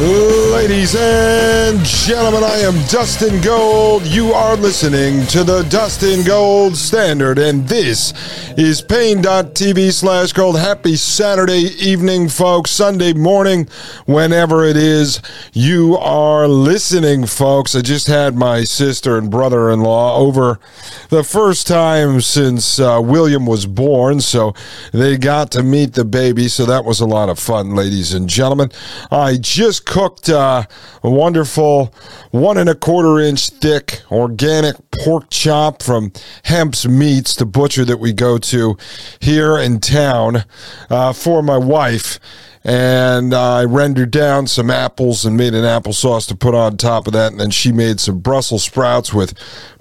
Ladies and gentlemen, I am Dustin Gold. You are listening to the Dustin Gold Standard, and this is Paine.tv slash gold. Happy Saturday evening, folks. Sunday morning, whenever it is you are listening, folks. I just had my sister and brother in law over the first time since uh, William was born, so they got to meet the baby, so that was a lot of fun, ladies and gentlemen. I just cooked uh, a wonderful one and a quarter inch thick organic pork chop from Hemp's Meats, the butcher that we go to here in town, uh, for my wife and I rendered down some apples and made an applesauce to put on top of that. And then she made some Brussels sprouts with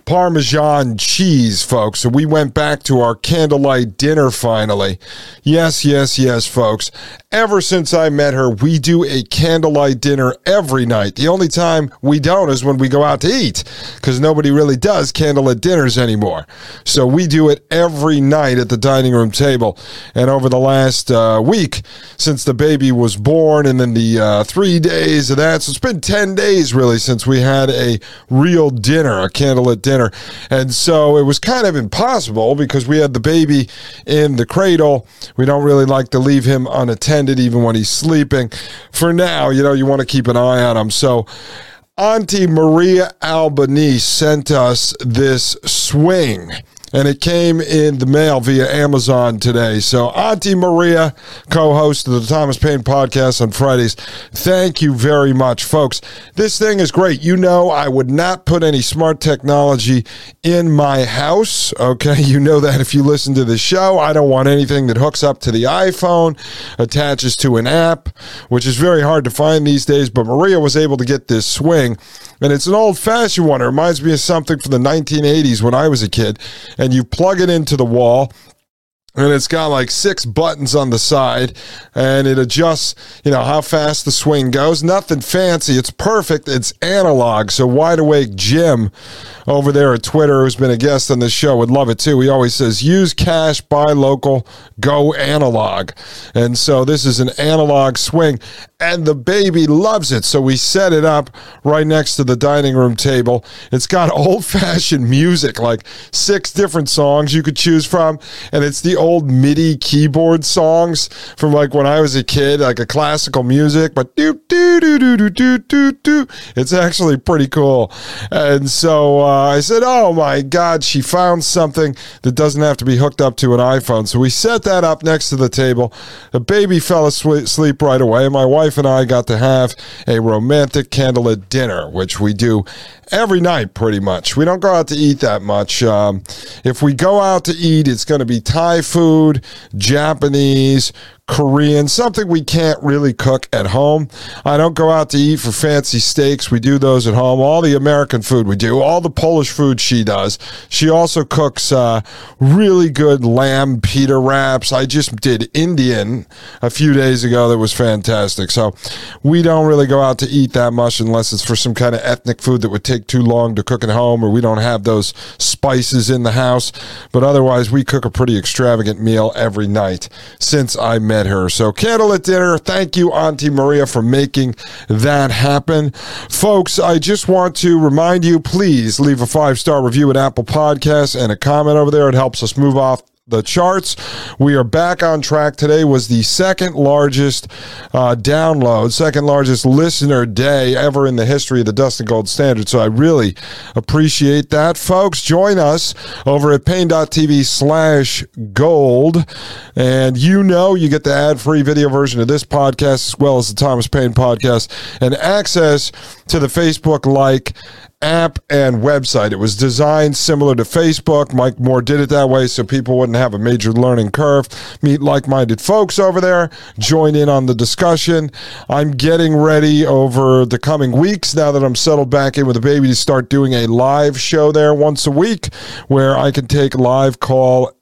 Parmesan cheese, folks. So we went back to our candlelight dinner finally. Yes, yes, yes, folks. Ever since I met her, we do a candlelight dinner every night. The only time we don't is when we go out to eat because nobody really does candlelit dinners anymore. So we do it every night at the dining room table. And over the last uh, week, since the baby was born, and then the uh, three days of that, so it's been 10 days really since we had a real dinner, a candlelit dinner dinner. And so it was kind of impossible because we had the baby in the cradle. We don't really like to leave him unattended even when he's sleeping. For now, you know, you want to keep an eye on him. So Auntie Maria Albanese sent us this swing and it came in the mail via Amazon today. So, Auntie Maria, co host of the Thomas Paine podcast on Fridays, thank you very much, folks. This thing is great. You know, I would not put any smart technology in my house. Okay. You know that if you listen to the show, I don't want anything that hooks up to the iPhone, attaches to an app, which is very hard to find these days. But Maria was able to get this swing, and it's an old fashioned one. It reminds me of something from the 1980s when I was a kid and you plug it into the wall and it's got like six buttons on the side and it adjusts you know how fast the swing goes. Nothing fancy. It's perfect. It's analog. So wide awake jim over there at twitter who's been a guest on the show would love it too. He always says use cash buy local go analog. And so this is an analog swing and the baby loves it. So we set it up right next to the dining room table. It's got old fashioned music like six different songs you could choose from and it's the old MIDI keyboard songs from like when I was a kid, like a classical music, but do do do do do do do do. It's actually pretty cool. And so uh, I said, "Oh my God, she found something that doesn't have to be hooked up to an iPhone." So we set that up next to the table. The baby fell asleep right away. And my wife and I got to have a romantic candlelit dinner, which we do every night pretty much. We don't go out to eat that much. Um, if we go out to eat, it's going to be Thai food, Japanese, Korean, something we can't really cook at home. I don't go out to eat for fancy steaks. We do those at home. All the American food we do, all the Polish food she does. She also cooks uh, really good lamb pita wraps. I just did Indian a few days ago that was fantastic. So we don't really go out to eat that much unless it's for some kind of ethnic food that would take too long to cook at home or we don't have those spices in the house. But otherwise, we cook a pretty extravagant meal every night since I met her. So, candlelit dinner. Thank you, Auntie Maria, for making that happen. Folks, I just want to remind you please leave a five star review at Apple Podcasts and a comment over there. It helps us move off the charts. We are back on track. Today was the second largest uh, download, second largest listener day ever in the history of the Dustin Gold Standard. So I really appreciate that. Folks, join us over at paine.tv slash gold. And you know you get the ad-free video version of this podcast as well as the Thomas Paine podcast and access to the Facebook like app and website. It was designed similar to Facebook. Mike Moore did it that way so people wouldn't have a major learning curve. Meet like minded folks over there, join in on the discussion. I'm getting ready over the coming weeks now that I'm settled back in with the baby to start doing a live show there once a week where I can take live call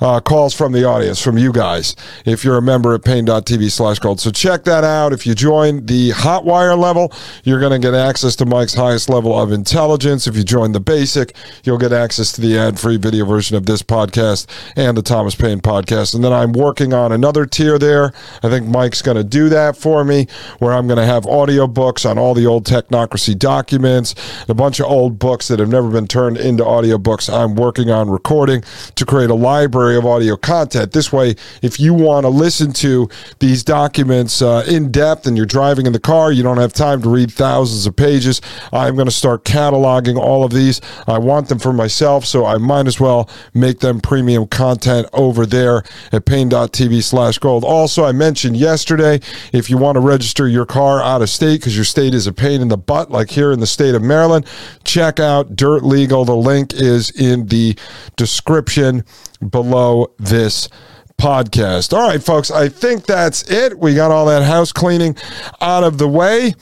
uh, calls from the audience, from you guys, if you're a member at paine.tv slash gold. So check that out. If you join the Hotwire level, you're going to get access to Mike's highest level of intelligence. If you join the basic, you'll get access to the ad free video version of this podcast and the Thomas Paine podcast. And then I'm working on another tier there. I think Mike's going to do that for me, where I'm going to have audio books on all the old technocracy documents, a bunch of old books that have never been turned into audio books. I'm working on recording to create a library of audio content. This way, if you want to listen to these documents uh, in depth and you're driving in the car, you don't have time to read thousands of pages. I'm going to start cataloging all of these. I want them for myself, so I might as well make them premium content over there at paine.tv slash gold. Also, I mentioned yesterday, if you want to register your car out of state because your state is a pain in the butt, like here in the state of Maryland, check out Dirt Legal. The link is in the description below this podcast. All right, folks, I think that's it. We got all that house cleaning out of the way.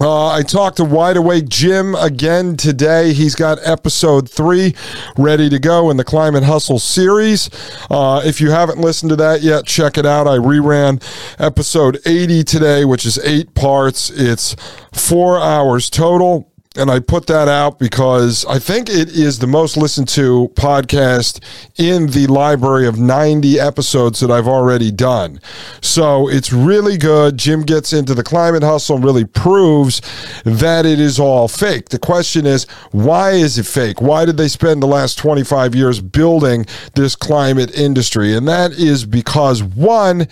Uh, I talked to Wide Awake Jim again today. He's got episode three ready to go in the Climate Hustle series. Uh, if you haven't listened to that yet, check it out. I reran episode 80 today, which is eight parts. It's four hours total and I put that out because I think it is the most listened to podcast in the library of 90 episodes that I've already done. So it's really good. Jim gets into the climate hustle and really proves that it is all fake. The question is, why is it fake? Why did they spend the last 25 years building this climate industry? And that is because, one,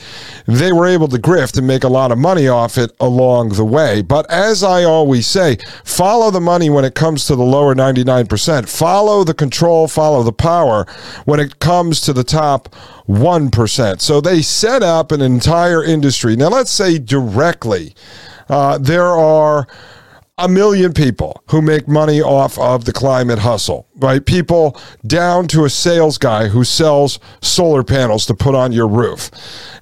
they were able to grift and make a lot of money off it along the way. But as I always say, follow the money when it comes to the lower 99%. Follow the control, follow the power when it comes to the top 1%. So they set up an entire industry. Now, let's say directly, uh, there are a million people who make money off of the climate hustle right? People down to a sales guy who sells solar panels to put on your roof.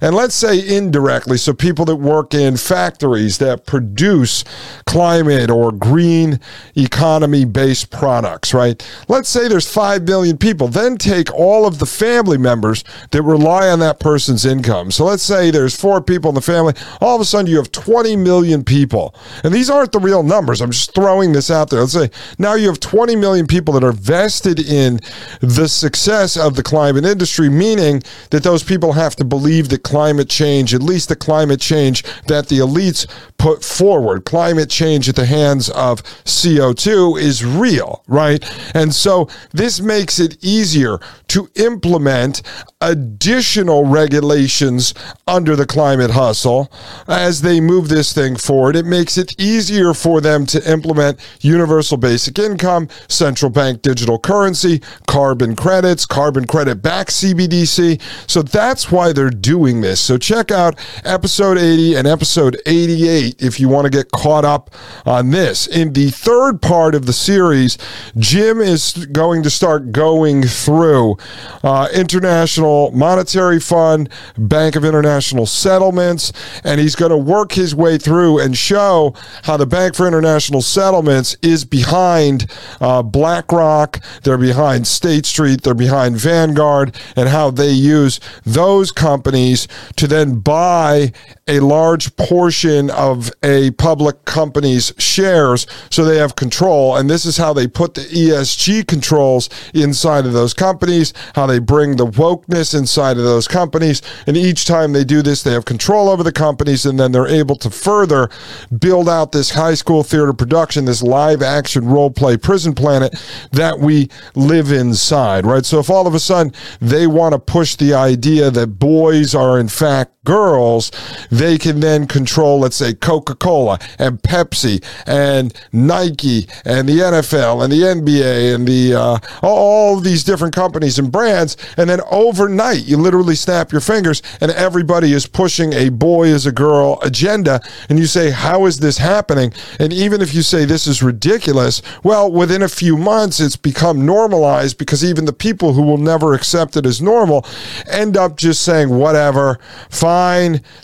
And let's say indirectly, so people that work in factories that produce climate or green economy based products, right? Let's say there's 5 million people. Then take all of the family members that rely on that person's income. So let's say there's four people in the family. All of a sudden you have 20 million people. And these aren't the real numbers. I'm just throwing this out there. Let's say now you have 20 million people that are vested in the success of the climate industry, meaning that those people have to believe that climate change, at least the climate change that the elites put forward, climate change at the hands of CO2 is real, right? And so this makes it easier to implement additional regulations under the climate hustle as they move this thing forward. It makes it easier for them to implement universal basic income, central bank digital currency, carbon credits, carbon credit back CBDC. So that's why they're doing this. So check out episode 80 and episode 88 if you want to get caught up on this. In the third part of the series, Jim is going to start going through uh, International Monetary Fund, Bank of International Settlements, and he's going to work his way through and show how the Bank for International Settlements is behind uh, BlackRock they're behind State Street, they're behind Vanguard, and how they use those companies to then buy a large portion of a public company's shares so they have control. And this is how they put the ESG controls inside of those companies, how they bring the wokeness inside of those companies. And each time they do this, they have control over the companies and then they're able to further build out this high school theater production, this live action role play prison planet that we live inside, right? So if all of a sudden they want to push the idea that boys are in fact girls, they can then control, let's say, Coca Cola and Pepsi and Nike and the NFL and the NBA and the uh, all these different companies and brands. And then overnight, you literally snap your fingers and everybody is pushing a boy is a girl agenda. And you say, How is this happening? And even if you say this is ridiculous, well, within a few months, it's become normalized because even the people who will never accept it as normal end up just saying, Whatever, fine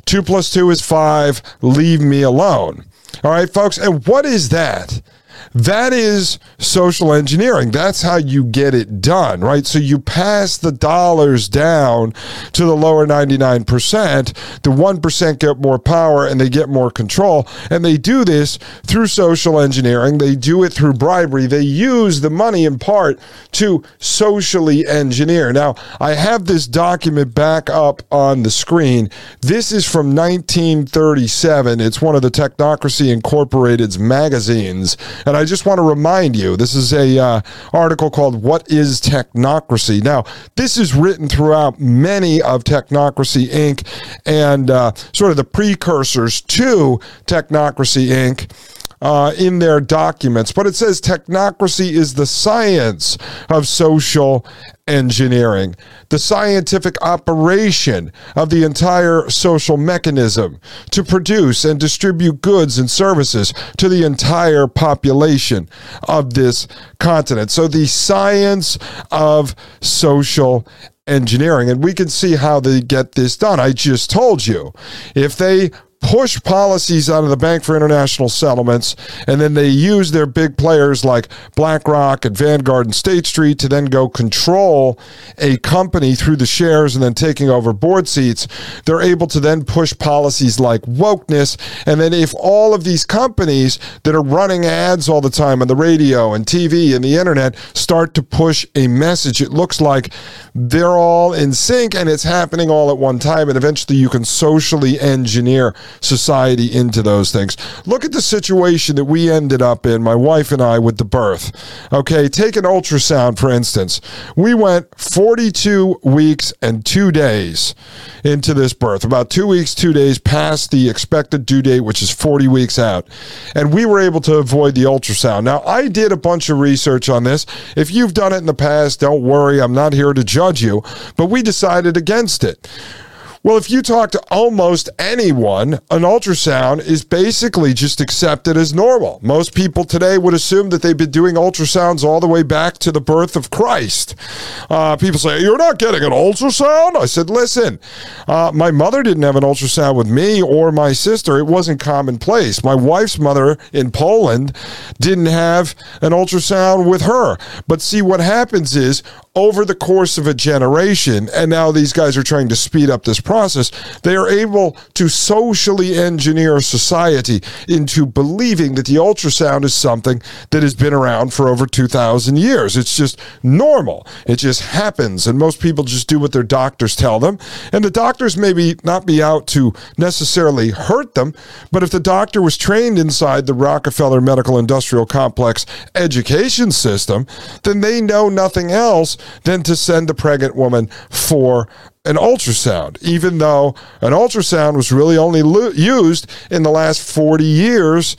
Two plus two is five. Leave me alone. All right, folks. And what is that? That is social engineering. That's how you get it done, right? So you pass the dollars down to the lower 99%. The 1% get more power and they get more control. And they do this through social engineering. They do it through bribery. They use the money in part to socially engineer. Now, I have this document back up on the screen. This is from 1937. It's one of the Technocracy Incorporated's magazines. And I just want to remind you this is a uh, article called "What Is Technocracy." Now, this is written throughout many of Technocracy Inc. and uh, sort of the precursors to Technocracy Inc uh, in their documents, but it says technocracy is the science of social engineering, the scientific operation of the entire social mechanism to produce and distribute goods and services to the entire population of this continent. So, the science of social engineering. And we can see how they get this done. I just told you. If they push policies out of the Bank for International Settlements, and then they use their big players like BlackRock and Vanguard and State Street to then go control a company through the shares and then taking over board seats. They're able to then push policies like wokeness. And then if all of these companies that are running ads all the time on the radio and TV and the internet start to push a message, it looks like they're all in sync and it's happening all at one time. And eventually you can socially engineer society into those things. Look at the situation that we ended up in, my wife and I, with the birth. Okay, take an ultrasound, for instance. We went 42 weeks and two days into this birth, about two weeks, two days past the expected due date, which is 40 weeks out. And we were able to avoid the ultrasound. Now, I did a bunch of research on this. If you've done it in the past, don't worry, I'm not here to judge you, but we decided against it. Well, if you talk to almost anyone, an ultrasound is basically just accepted as normal. Most people today would assume that they've been doing ultrasounds all the way back to the birth of Christ. Uh, people say, You're not getting an ultrasound? I said, Listen, uh, my mother didn't have an ultrasound with me or my sister. It wasn't commonplace. My wife's mother in Poland didn't have an ultrasound with her. But see, what happens is over the course of a generation, and now these guys are trying to speed up this process, they are able to socially engineer society into believing that the ultrasound is something that has been around for over 2,000 years. It's just normal. It just happens, and most people just do what their doctors tell them. And the doctors maybe not be out to necessarily hurt them, but if the doctor was trained inside the Rockefeller Medical Industrial Complex education system, then they know nothing else than to send the pregnant woman for an ultrasound, even though an ultrasound was really only lo- used in the last 40 years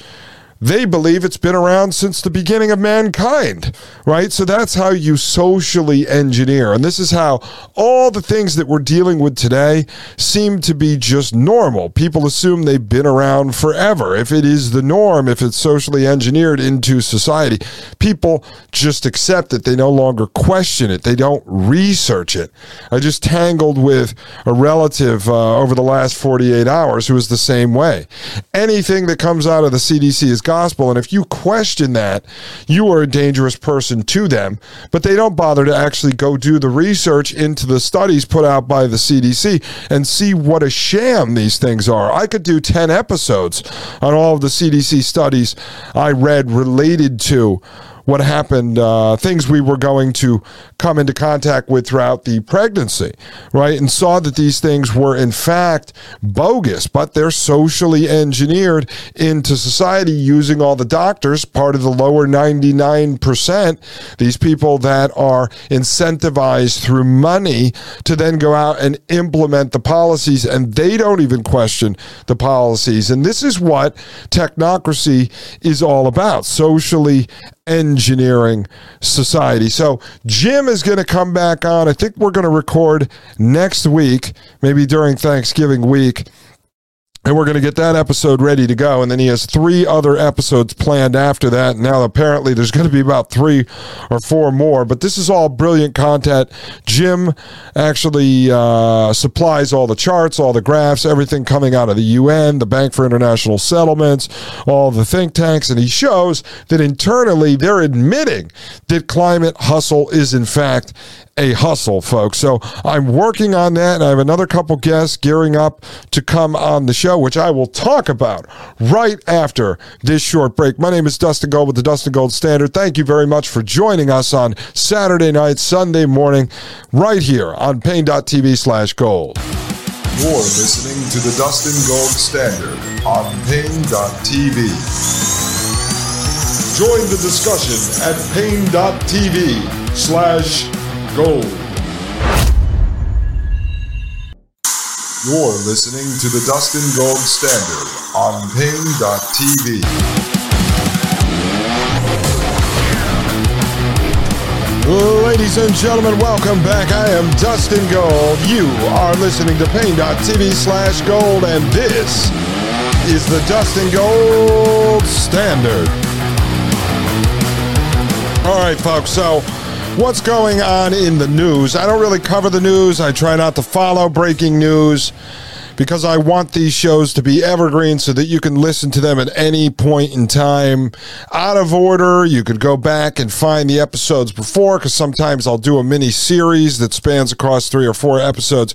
they believe it's been around since the beginning of mankind, right? So that's how you socially engineer. And this is how all the things that we're dealing with today seem to be just normal. People assume they've been around forever. If it is the norm, if it's socially engineered into society, people just accept it. They no longer question it, they don't research it. I just tangled with a relative uh, over the last 48 hours who is the same way. Anything that comes out of the CDC is gospel. And if you question that, you are a dangerous person to them. But they don't bother to actually go do the research into the studies put out by the CDC and see what a sham these things are. I could do 10 episodes on all of the CDC studies I read related to what happened, uh, things we were going to come into contact with throughout the pregnancy, right? And saw that these things were in fact bogus, but they're socially engineered into society using all the doctors, part of the lower 99%, these people that are incentivized through money to then go out and implement the policies, and they don't even question the policies. And this is what technocracy is all about socially engineering society. So Jim is going to come back on. I think we're going to record next week, maybe during Thanksgiving week and we're going to get that episode ready to go. And then he has three other episodes planned after that. Now, apparently, there's going to be about three or four more. But this is all brilliant content. Jim actually uh, supplies all the charts, all the graphs, everything coming out of the UN, the Bank for International Settlements, all the think tanks. And he shows that internally they're admitting that climate hustle is, in fact, a hustle, folks. So I'm working on that, and I have another couple guests gearing up to come on the show, which I will talk about right after this short break. My name is Dustin Gold with the Dustin Gold Standard. Thank you very much for joining us on Saturday night, Sunday morning, right here on Paine.tv slash gold. You're listening to the Dustin Gold Standard on Paine.tv. Join the discussion at Paine.tv slash gold. You're listening to the Dustin Gold Standard on Paine.tv. Ladies and gentlemen, welcome back. I am Dustin Gold. You are listening to Paine.tv slash gold, and this is the Dustin Gold Standard. All right, folks, so what's going on in the news. I don't really cover the news. I try not to follow breaking news because I want these shows to be evergreen so that you can listen to them at any point in time. Out of order, you could go back and find the episodes before because sometimes I'll do a mini series that spans across three or four episodes,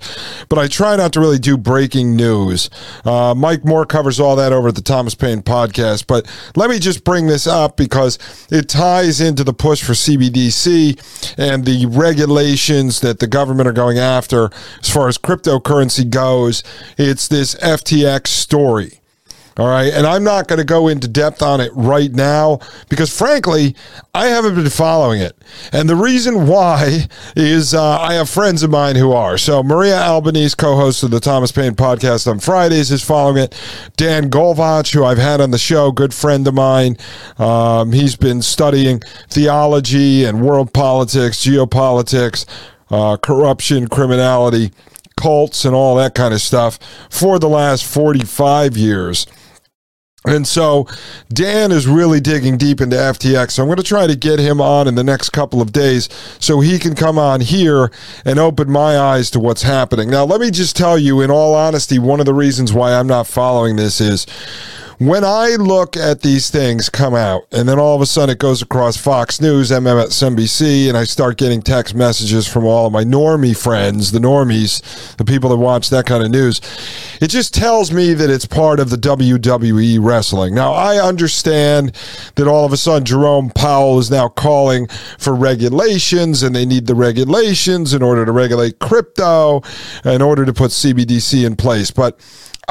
but I try not to really do breaking news. Uh, Mike Moore covers all that over at the Thomas Paine podcast, but let me just bring this up because it ties into the push for CBDC and the regulations that the government are going after as far as cryptocurrency goes it's this FTX story. All right. And I'm not going to go into depth on it right now because, frankly, I haven't been following it. And the reason why is uh, I have friends of mine who are. So, Maria Albanese, co host of the Thomas Paine podcast on Fridays, is following it. Dan Golvach, who I've had on the show, good friend of mine, um, he's been studying theology and world politics, geopolitics, uh, corruption, criminality cults and all that kind of stuff for the last 45 years. And so Dan is really digging deep into FTX. So I'm going to try to get him on in the next couple of days so he can come on here and open my eyes to what's happening. Now, let me just tell you, in all honesty, one of the reasons why I'm not following this is when I look at these things come out, and then all of a sudden it goes across Fox News, MSNBC, and I start getting text messages from all of my normie friends, the normies, the people that watch that kind of news, it just tells me that it's part of the WWE wrestling. Now, I understand that all of a sudden Jerome Powell is now calling for regulations, and they need the regulations in order to regulate crypto, in order to put CBDC in place. But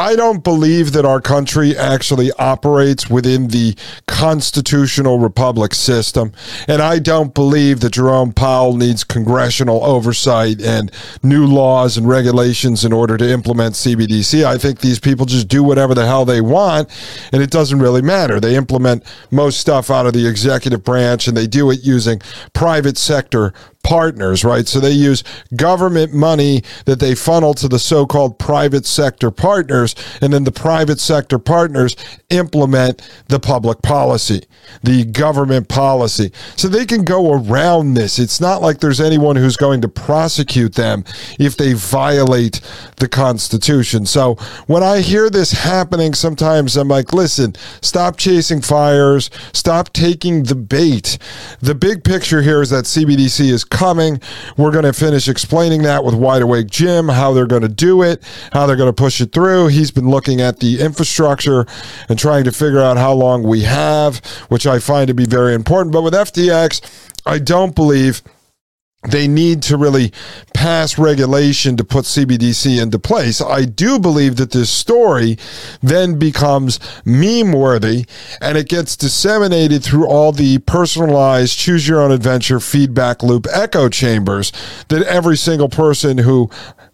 I don't believe that our country actually operates within the constitutional republic system. And I don't believe that Jerome Powell needs congressional oversight and new laws and regulations in order to implement CBDC. I think these people just do whatever the hell they want, and it doesn't really matter. They implement most stuff out of the executive branch, and they do it using private sector partners, right? So they use government money that they funnel to the so called private sector partners, and then the private sector partners implement the public policy, the government policy. So they can go around this. It's not like there's anyone who's going to prosecute them if they violate the Constitution. So when I hear this happening, sometimes I'm like, listen, stop chasing fires, stop taking the bait. The big picture here is that CBDC is coming. We're going to finish explaining that with Wide Awake Jim, how they're going to do it, how they're going to push it through. He's been looking at the infrastructure and trying to figure out how long we have, which I find to be very important. But with FTX, I don't believe they need to really pass regulation to put CBDC into place. I do believe that this story then becomes meme worthy and it gets disseminated through all the personalized choose your own adventure feedback loop echo chambers that every single person who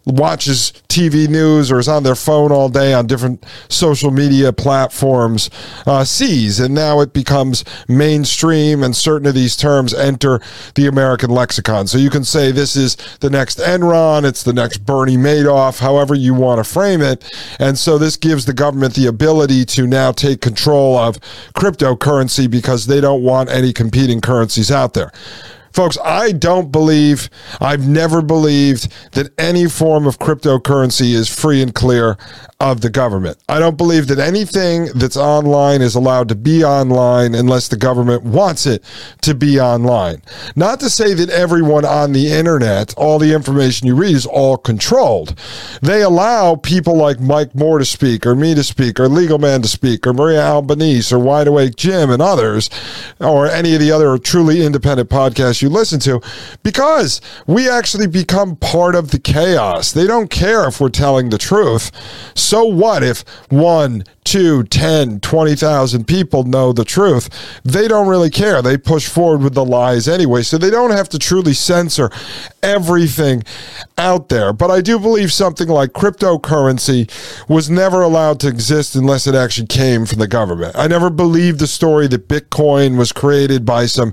watches TV news or is on their phone all day on different social media platforms uh, sees. And now it becomes mainstream, and certain of these terms enter the American lexicon. So you can say this is the next Enron, it's the next Bernie Madoff, however you want to frame it. And so this gives the government the ability to now take control of cryptocurrency because they don't want any competing currencies out there. Folks, I don't believe, I've never believed that any form of cryptocurrency is free and clear of the government. I don't believe that anything that's online is allowed to be online unless the government wants it to be online. Not to say that everyone on the internet, all the information you read is all controlled. They allow people like Mike Moore to speak, or me to speak, or Legal Man to speak, or Maria Albanese, or Wide Awake Jim, and others, or any of the other truly independent podcasts you listen to, because we actually become part of the chaos. They don't care if we're telling the truth. So what if one, two, 10, 20,000 people know the truth? They don't really care. They push forward with the lies anyway. So they don't have to truly censor everything out there. But I do believe something like cryptocurrency was never allowed to exist unless it actually came from the government. I never believed the story that Bitcoin was created by some,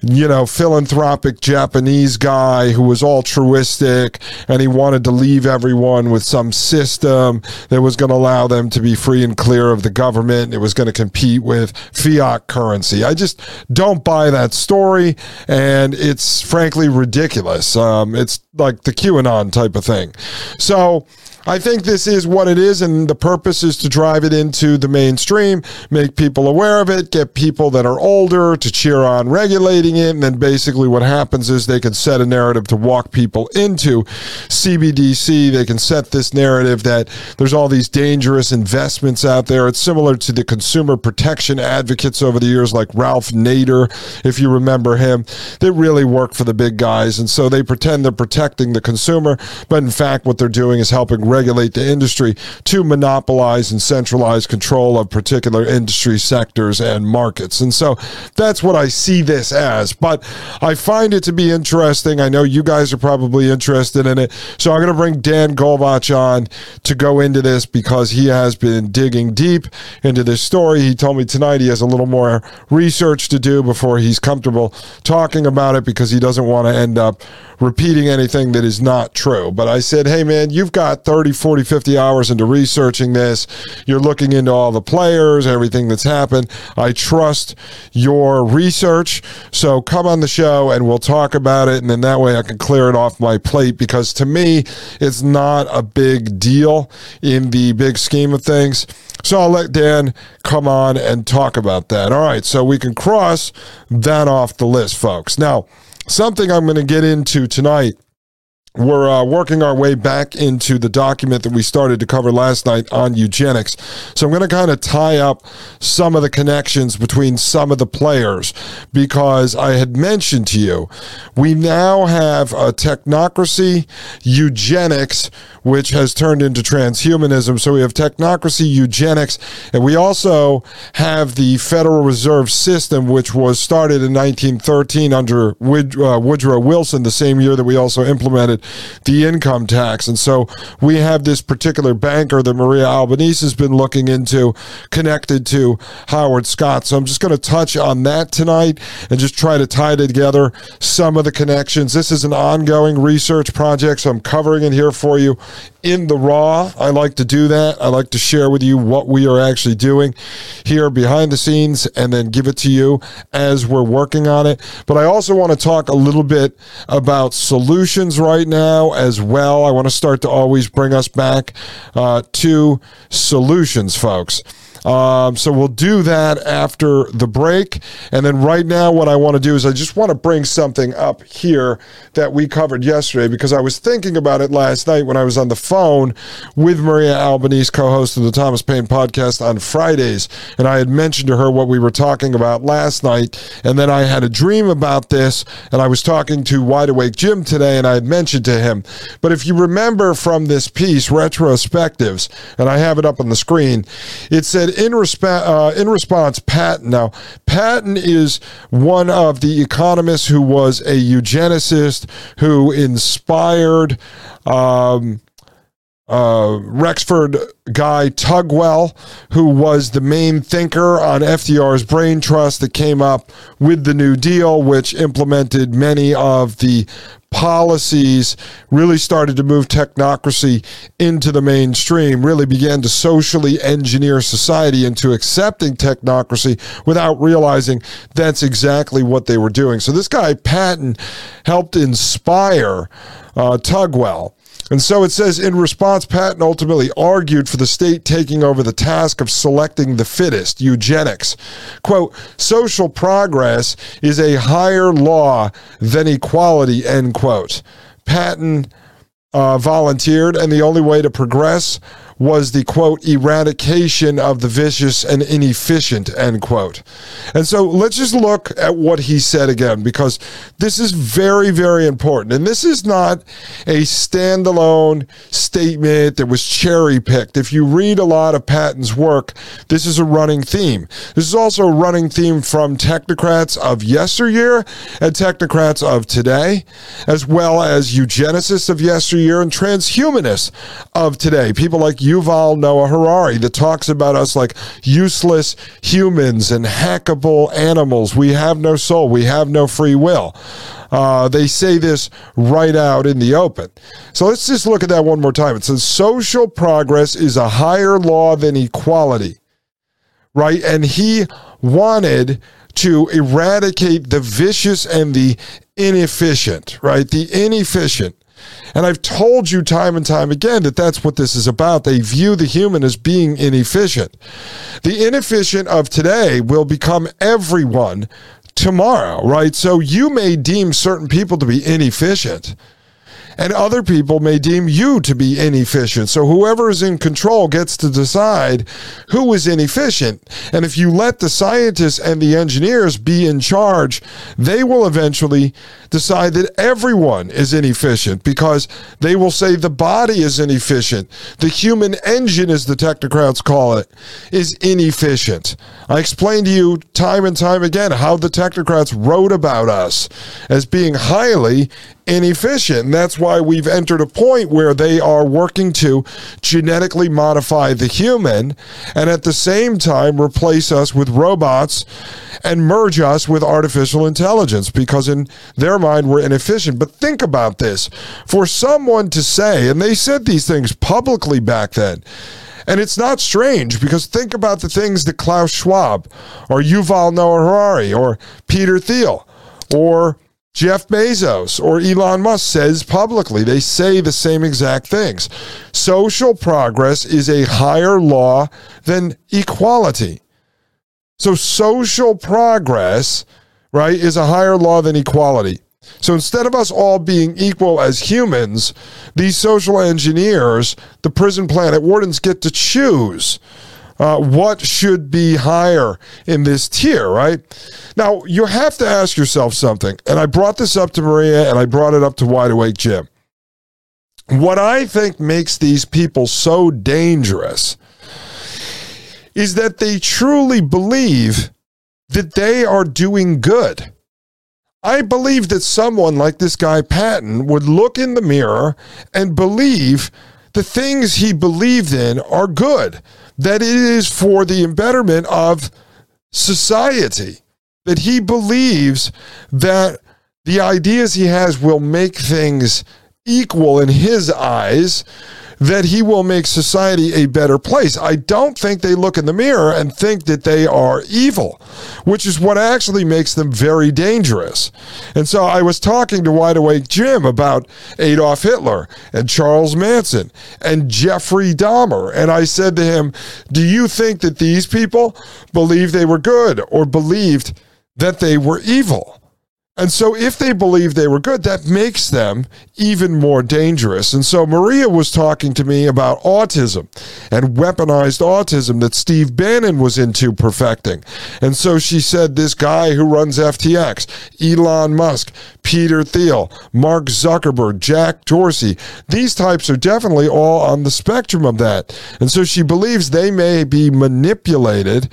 you know, philanthropic Japanese guy who was altruistic and he wanted to leave everyone with some system that was going to allow them to be free and clear of the government. It was going to compete with fiat currency. I just don't buy that story, and it's frankly ridiculous. Um, it's like the QAnon type of thing. So I think this is what it is, and the purpose is to drive it into the mainstream, make people aware of it, get people that are older to cheer on regulating it, and then basically what happens is they can set a narrative to walk people into CBDC. They can set this narrative that there's all these dangerous investments out there. It's similar to the consumer protection advocates over the years, like Ralph Nader, if you remember him, They really work for the big guys, and so they pretend they're protecting the consumer, but in fact, what they're doing is helping regulate the industry to monopolize and centralize control of particular industry sectors and markets. And so that's what I see this as. But I find it to be interesting. I know you guys are probably interested in it. So I'm going to bring Dan Golbach on to go into this because he has been digging deep into this story. He told me tonight he has a little more research to do before he's comfortable talking about it because he doesn't want to end up repeating anything that is not true. But I said, hey, man, you've got 30, 40, 50 hours into researching this. You're looking into all the players, everything that's happened. I trust your research. So come on the show and we'll talk about it. And then that way I can clear it off my plate because to me, it's not a big deal in the big scheme of things. So I'll let Dan come on and talk about that. All right. So we can cross that off the list, folks. Now, something I'm going to get into tonight we're uh, working our way back into the document that we started to cover last night on eugenics. So I'm going to kind of tie up some of the connections between some of the players because I had mentioned to you we now have a technocracy, eugenics, which has turned into transhumanism. So we have technocracy, eugenics, and we also have the Federal Reserve System, which was started in 1913 under uh, Woodrow Wilson, the same year that we also implemented the income tax. And so we have this particular banker that Maria Albanese has been looking into connected to Howard Scott. So I'm just going to touch on that tonight and just try to tie together some of the connections. This is an ongoing research project, so I'm covering it here for you in the raw. I like to do that. I like to share with you what we are actually doing here behind the scenes and then give it to you as we're working on it. But I also want to talk a little bit about solutions right now as well. I want to start to always bring us back uh, to solutions, folks. Um, so we'll do that after the break. And then right now, what I want to do is I just want to bring something up here that we covered yesterday because I was thinking about it last night when I was on the phone with Maria Albanese, co host of the Thomas Paine podcast on Fridays. And I had mentioned to her what we were talking about last night. And then I had a dream about this. And I was talking to Wide Awake Jim today and I had mentioned to him. But if you remember from this piece, Retrospectives, and I have it up on the screen, it said, in, resp- uh, in response, Patten. Now, Patten is one of the economists who was a eugenicist who inspired. Um, uh, Rexford guy Tugwell, who was the main thinker on FDR's brain trust that came up with the New Deal, which implemented many of the policies, really started to move technocracy into the mainstream, really began to socially engineer society into accepting technocracy without realizing that's exactly what they were doing. So this guy, Patten, helped inspire uh, Tugwell and so it says in response, Patten ultimately argued for the state taking over the task of selecting the fittest, eugenics. Quote, social progress is a higher law than equality, end quote. Patten uh, volunteered, and the only way to progress was the quote eradication of the vicious and inefficient end quote. And so let's just look at what he said again because this is very very important. And this is not a standalone statement that was cherry picked if you read a lot of Patten's work this is a running theme. This is also a running theme from technocrats of yesteryear and technocrats of today as well as eugenicists of yesteryear and transhumanists of today. People like Yuval Noah Harari that talks about us like useless humans and hackable animals. We have no soul. We have no free will. Uh, they say this right out in the open. So let's just look at that one more time. It says social progress is a higher law than equality, right? And he wanted to eradicate the vicious and the inefficient, right? The inefficient. And I've told you time and time again that that's what this is about. They view the human as being inefficient. The inefficient of today will become everyone tomorrow, right? So you may deem certain people to be inefficient and other people may deem you to be inefficient. So whoever is in control gets to decide who is inefficient. And if you let the scientists and the engineers be in charge, they will eventually decide that everyone is inefficient because they will say the body is inefficient. The human engine, as the technocrats call it, is inefficient. I explained to you time and time again how the technocrats wrote about us as being highly inefficient. And that's why we've entered a point where they are working to genetically modify the human and at the same time replace us with robots and merge us with artificial intelligence because in their mind we're inefficient. But think about this for someone to say, and they said these things publicly back then. And it's not strange because think about the things that Klaus Schwab or Yuval Noah Harari or Peter Thiel or Jeff Bezos or Elon Musk says publicly. They say the same exact things. Social progress is a higher law than equality. So social progress, right, is a higher law than equality. So instead of us all being equal as humans, these social engineers, the prison planet wardens get to choose uh, what should be higher in this tier, right? Now, you have to ask yourself something. And I brought this up to Maria and I brought it up to Wide Awake Jim. What I think makes these people so dangerous is that they truly believe that they are doing good. I believe that someone like this guy Patten would look in the mirror and believe the things he believed in are good, that it is for the betterment of society, that he believes that the ideas he has will make things equal in his eyes that he will make society a better place. I don't think they look in the mirror and think that they are evil, which is what actually makes them very dangerous. And so I was talking to Wide Awake Jim about Adolf Hitler and Charles Manson and Jeffrey Dahmer. And I said to him, Do you think that these people believed they were good or believed that they were evil? And so, if they believe they were good, that makes them even more dangerous. And so, Maria was talking to me about autism and weaponized autism that Steve Bannon was into perfecting. And so, she said, This guy who runs FTX, Elon Musk, Peter Thiel, Mark Zuckerberg, Jack Dorsey, these types are definitely all on the spectrum of that. And so, she believes they may be manipulated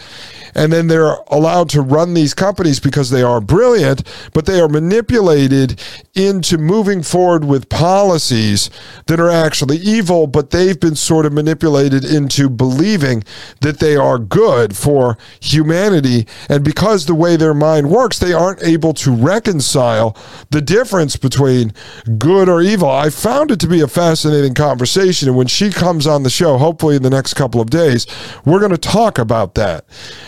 and then they're allowed to run these companies because they are brilliant, but they are manipulated into moving forward with policies that are actually evil, but they've been sort of manipulated into believing that they are good for humanity. And because the way their mind works, they aren't able to reconcile the difference between good or evil. I found it to be a fascinating conversation. And when she comes on the show, hopefully in the next couple of days, we're going to talk about that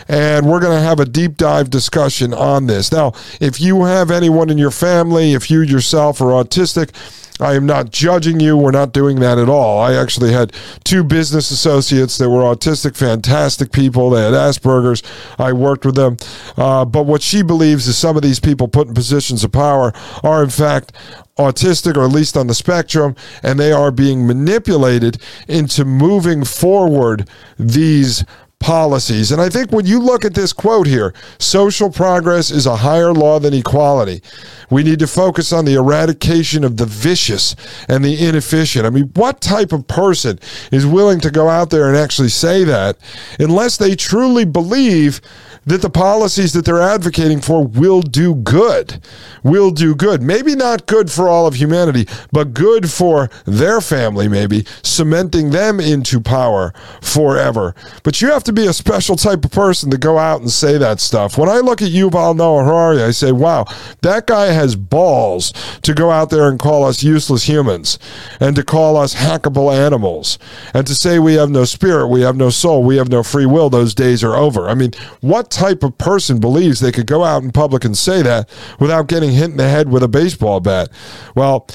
and we're going to have a deep dive discussion on this. Now, if you have anyone in your family, if you yourself are autistic, I am not judging you. We're not doing that at all. I actually had two business associates that were autistic, fantastic people. They had Asperger's. I worked with them. Uh, but what she believes is some of these people put in positions of power are, in fact, autistic or at least on the spectrum, and they are being manipulated into moving forward these policies. And I think when you look at this quote here, social progress is a higher law than equality. We need to focus on the eradication of the vicious and the inefficient. I mean, what type of person is willing to go out there and actually say that unless they truly believe that the policies that they're advocating for will do good. Will do good. Maybe not good for all of humanity, but good for their family, maybe, cementing them into power forever. But you have to be a special type of person to go out and say that stuff. When I look at Yuval Noah Harari, I say, wow, that guy has balls to go out there and call us useless humans and to call us hackable animals and to say we have no spirit, we have no soul, we have no free will. Those days are over. I mean, what type of person believes they could go out in public and say that without getting hit in the head with a baseball bat? Well,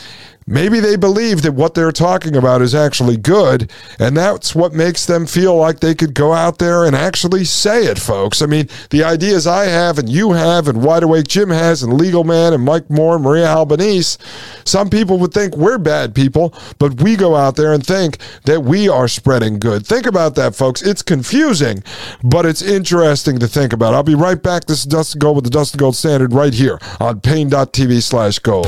Maybe they believe that what they're talking about is actually good, and that's what makes them feel like they could go out there and actually say it, folks. I mean, the ideas I have and you have and Wide Awake Jim has and Legal Man and Mike Moore and Maria Albanese, some people would think we're bad people, but we go out there and think that we are spreading good. Think about that, folks. It's confusing, but it's interesting to think about. I'll be right back. This is Dustin Gold with the Dustin Gold Standard right here on Paine.tv slash gold.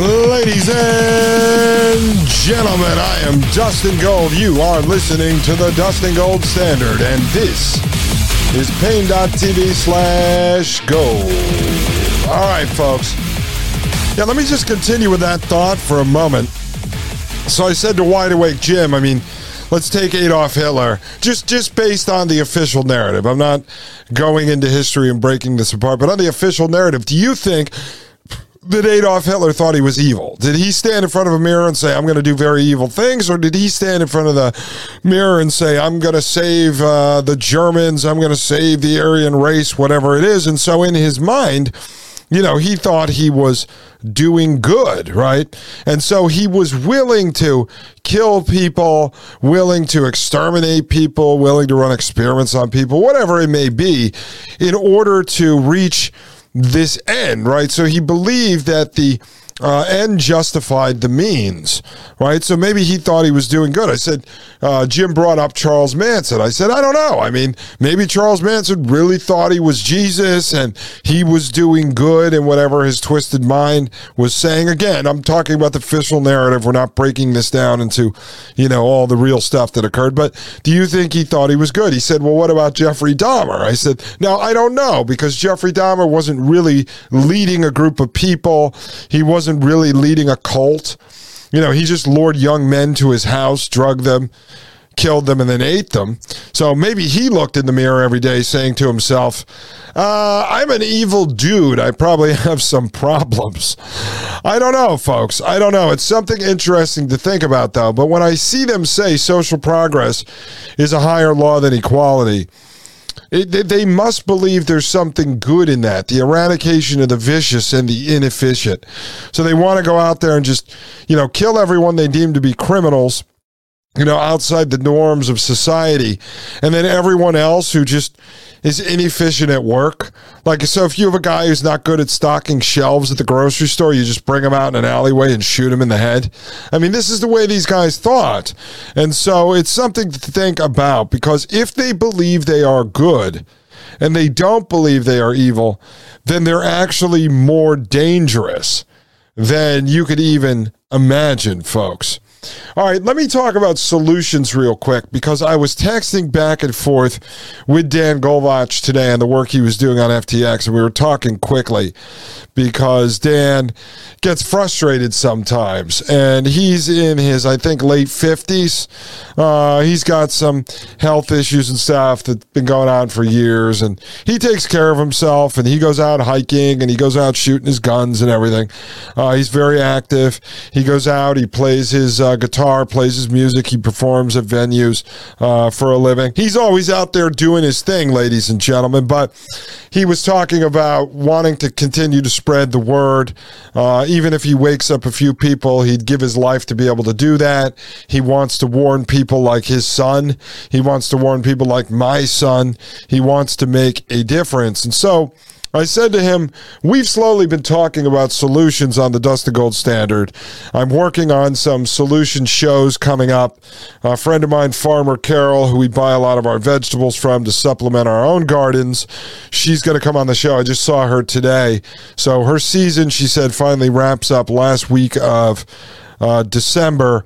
Ladies and gentlemen, I am Dustin Gold. You are listening to the Dustin Gold Standard, and this is Paine.tv slash gold. All right, folks. Yeah, let me just continue with that thought for a moment. So I said to Wide Awake Jim, I mean, let's take Adolf Hitler, just just based on the official narrative. I'm not going into history and breaking this apart, but on the official narrative, do you think that Adolf Hitler thought he was evil? Did he stand in front of a mirror and say, I'm going to do very evil things? Or did he stand in front of the mirror and say, I'm going to save uh, the Germans, I'm going to save the Aryan race, whatever it is? And so in his mind, you know, he thought he was doing good, right? And so he was willing to kill people, willing to exterminate people, willing to run experiments on people, whatever it may be, in order to reach this end, right? So he believed that the uh, end justified the means, right? So maybe he thought he was doing good. I said, uh, Jim brought up Charles Manson. I said, I don't know. I mean, maybe Charles Manson really thought he was Jesus and he was doing good and whatever his twisted mind was saying. Again, I'm talking about the official narrative. We're not breaking this down into, you know, all the real stuff that occurred. But do you think he thought he was good? He said, well, what about Jeffrey Dahmer? I said, now I don't know because Jeffrey Dahmer wasn't really leading a group of people. He wasn't wasn't really leading a cult. You know, he just lured young men to his house, drugged them, killed them, and then ate them. So maybe he looked in the mirror every day saying to himself, uh, I'm an evil dude. I probably have some problems. I don't know, folks. I don't know. It's something interesting to think about, though. But when I see them say social progress is a higher law than equality, it, they must believe there's something good in that the eradication of the vicious and the inefficient. So they want to go out there and just, you know, kill everyone they deem to be criminals you know, outside the norms of society. And then everyone else who just is inefficient at work. Like, so if you have a guy who's not good at stocking shelves at the grocery store, you just bring him out in an alleyway and shoot him in the head. I mean, this is the way these guys thought. And so it's something to think about because if they believe they are good, and they don't believe they are evil, then they're actually more dangerous than you could even imagine, folks. All right, let me talk about solutions real quick because I was texting back and forth with Dan Golvach today on the work he was doing on FTX, and we were talking quickly because Dan gets frustrated sometimes, and he's in his, I think, late 50s. Uh, he's got some health issues and stuff that's been going on for years, and he takes care of himself, and he goes out hiking, and he goes out shooting his guns and everything. Uh, he's very active. He goes out, he plays his uh, guitar, plays his music, he performs at venues uh, for a living. He's always out there doing his thing, ladies and gentlemen, but he was talking about wanting to continue to spread the word. Uh, even if he wakes up a few people, he'd give his life to be able to do that. He wants to warn people like his son. He wants to warn people like my son. He wants to make a difference. And so, I said to him, We've slowly been talking about solutions on the Dustin Gold Standard. I'm working on some solution shows coming up. A friend of mine, Farmer Carol, who we buy a lot of our vegetables from to supplement our own gardens, she's going to come on the show. I just saw her today. So her season, she said, finally wraps up last week of uh, December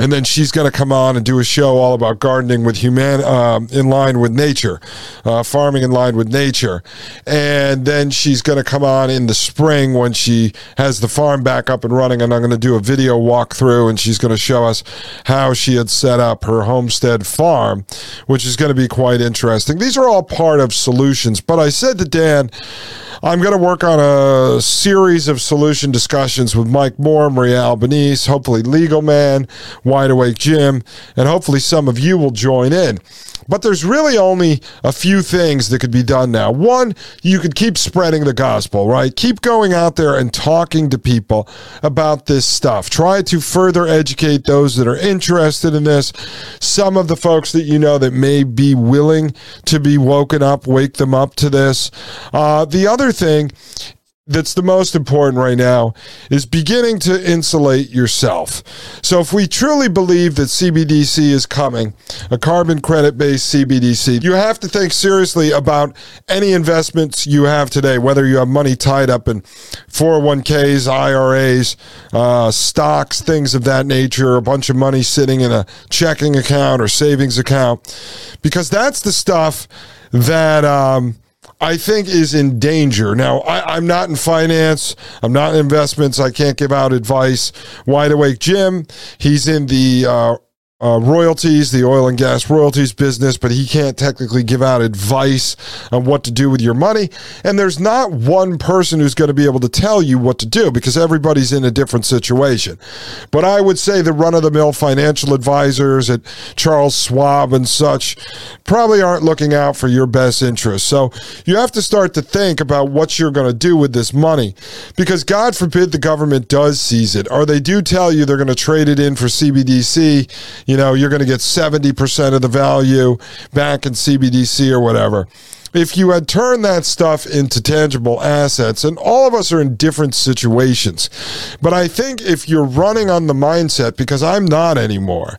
and then she's going to come on and do a show all about gardening with human um, in line with nature, uh, farming in line with nature, and then she's going to come on in the spring when she has the farm back up and running, and I'm going to do a video walkthrough, and she's going to show us how she had set up her homestead farm, which is going to be quite interesting. These are all part of solutions, but I said to Dan. I'm going to work on a series of solution discussions with Mike Moore, Maria Albanese, hopefully Legal Man, Wide Awake Jim, and hopefully some of you will join in. But there's really only a few things that could be done now. One, you could keep spreading the gospel, right? Keep going out there and talking to people about this stuff. Try to further educate those that are interested in this. Some of the folks that you know that may be willing to be woken up, wake them up to this. Uh, the other thing that's the most important right now is beginning to insulate yourself. So, if we truly believe that CBDC is coming, a carbon credit based CBDC, you have to think seriously about any investments you have today, whether you have money tied up in 401ks, IRAs, uh, stocks, things of that nature, a bunch of money sitting in a checking account or savings account, because that's the stuff that. Um, I think is in danger. Now, I, am not in finance. I'm not in investments. I can't give out advice. Wide Awake Jim, he's in the uh, uh, royalties, the oil and gas royalties business, but he can't technically give out advice on what to do with your money. And there's not one person who's going to be able to tell you what to do because everybody's in a different situation. But I would say the run of the mill financial advisors at Charles Schwab and such probably aren't looking out for your best interest. So you have to start to think about what you're going to do with this money because God forbid the government does seize it or they do tell you they're going to trade it in for CBDC you know, you're going to get 70% of the value back in CBDC or whatever. If you had turned that stuff into tangible assets, and all of us are in different situations, but I think if you're running on the mindset, because I'm not anymore,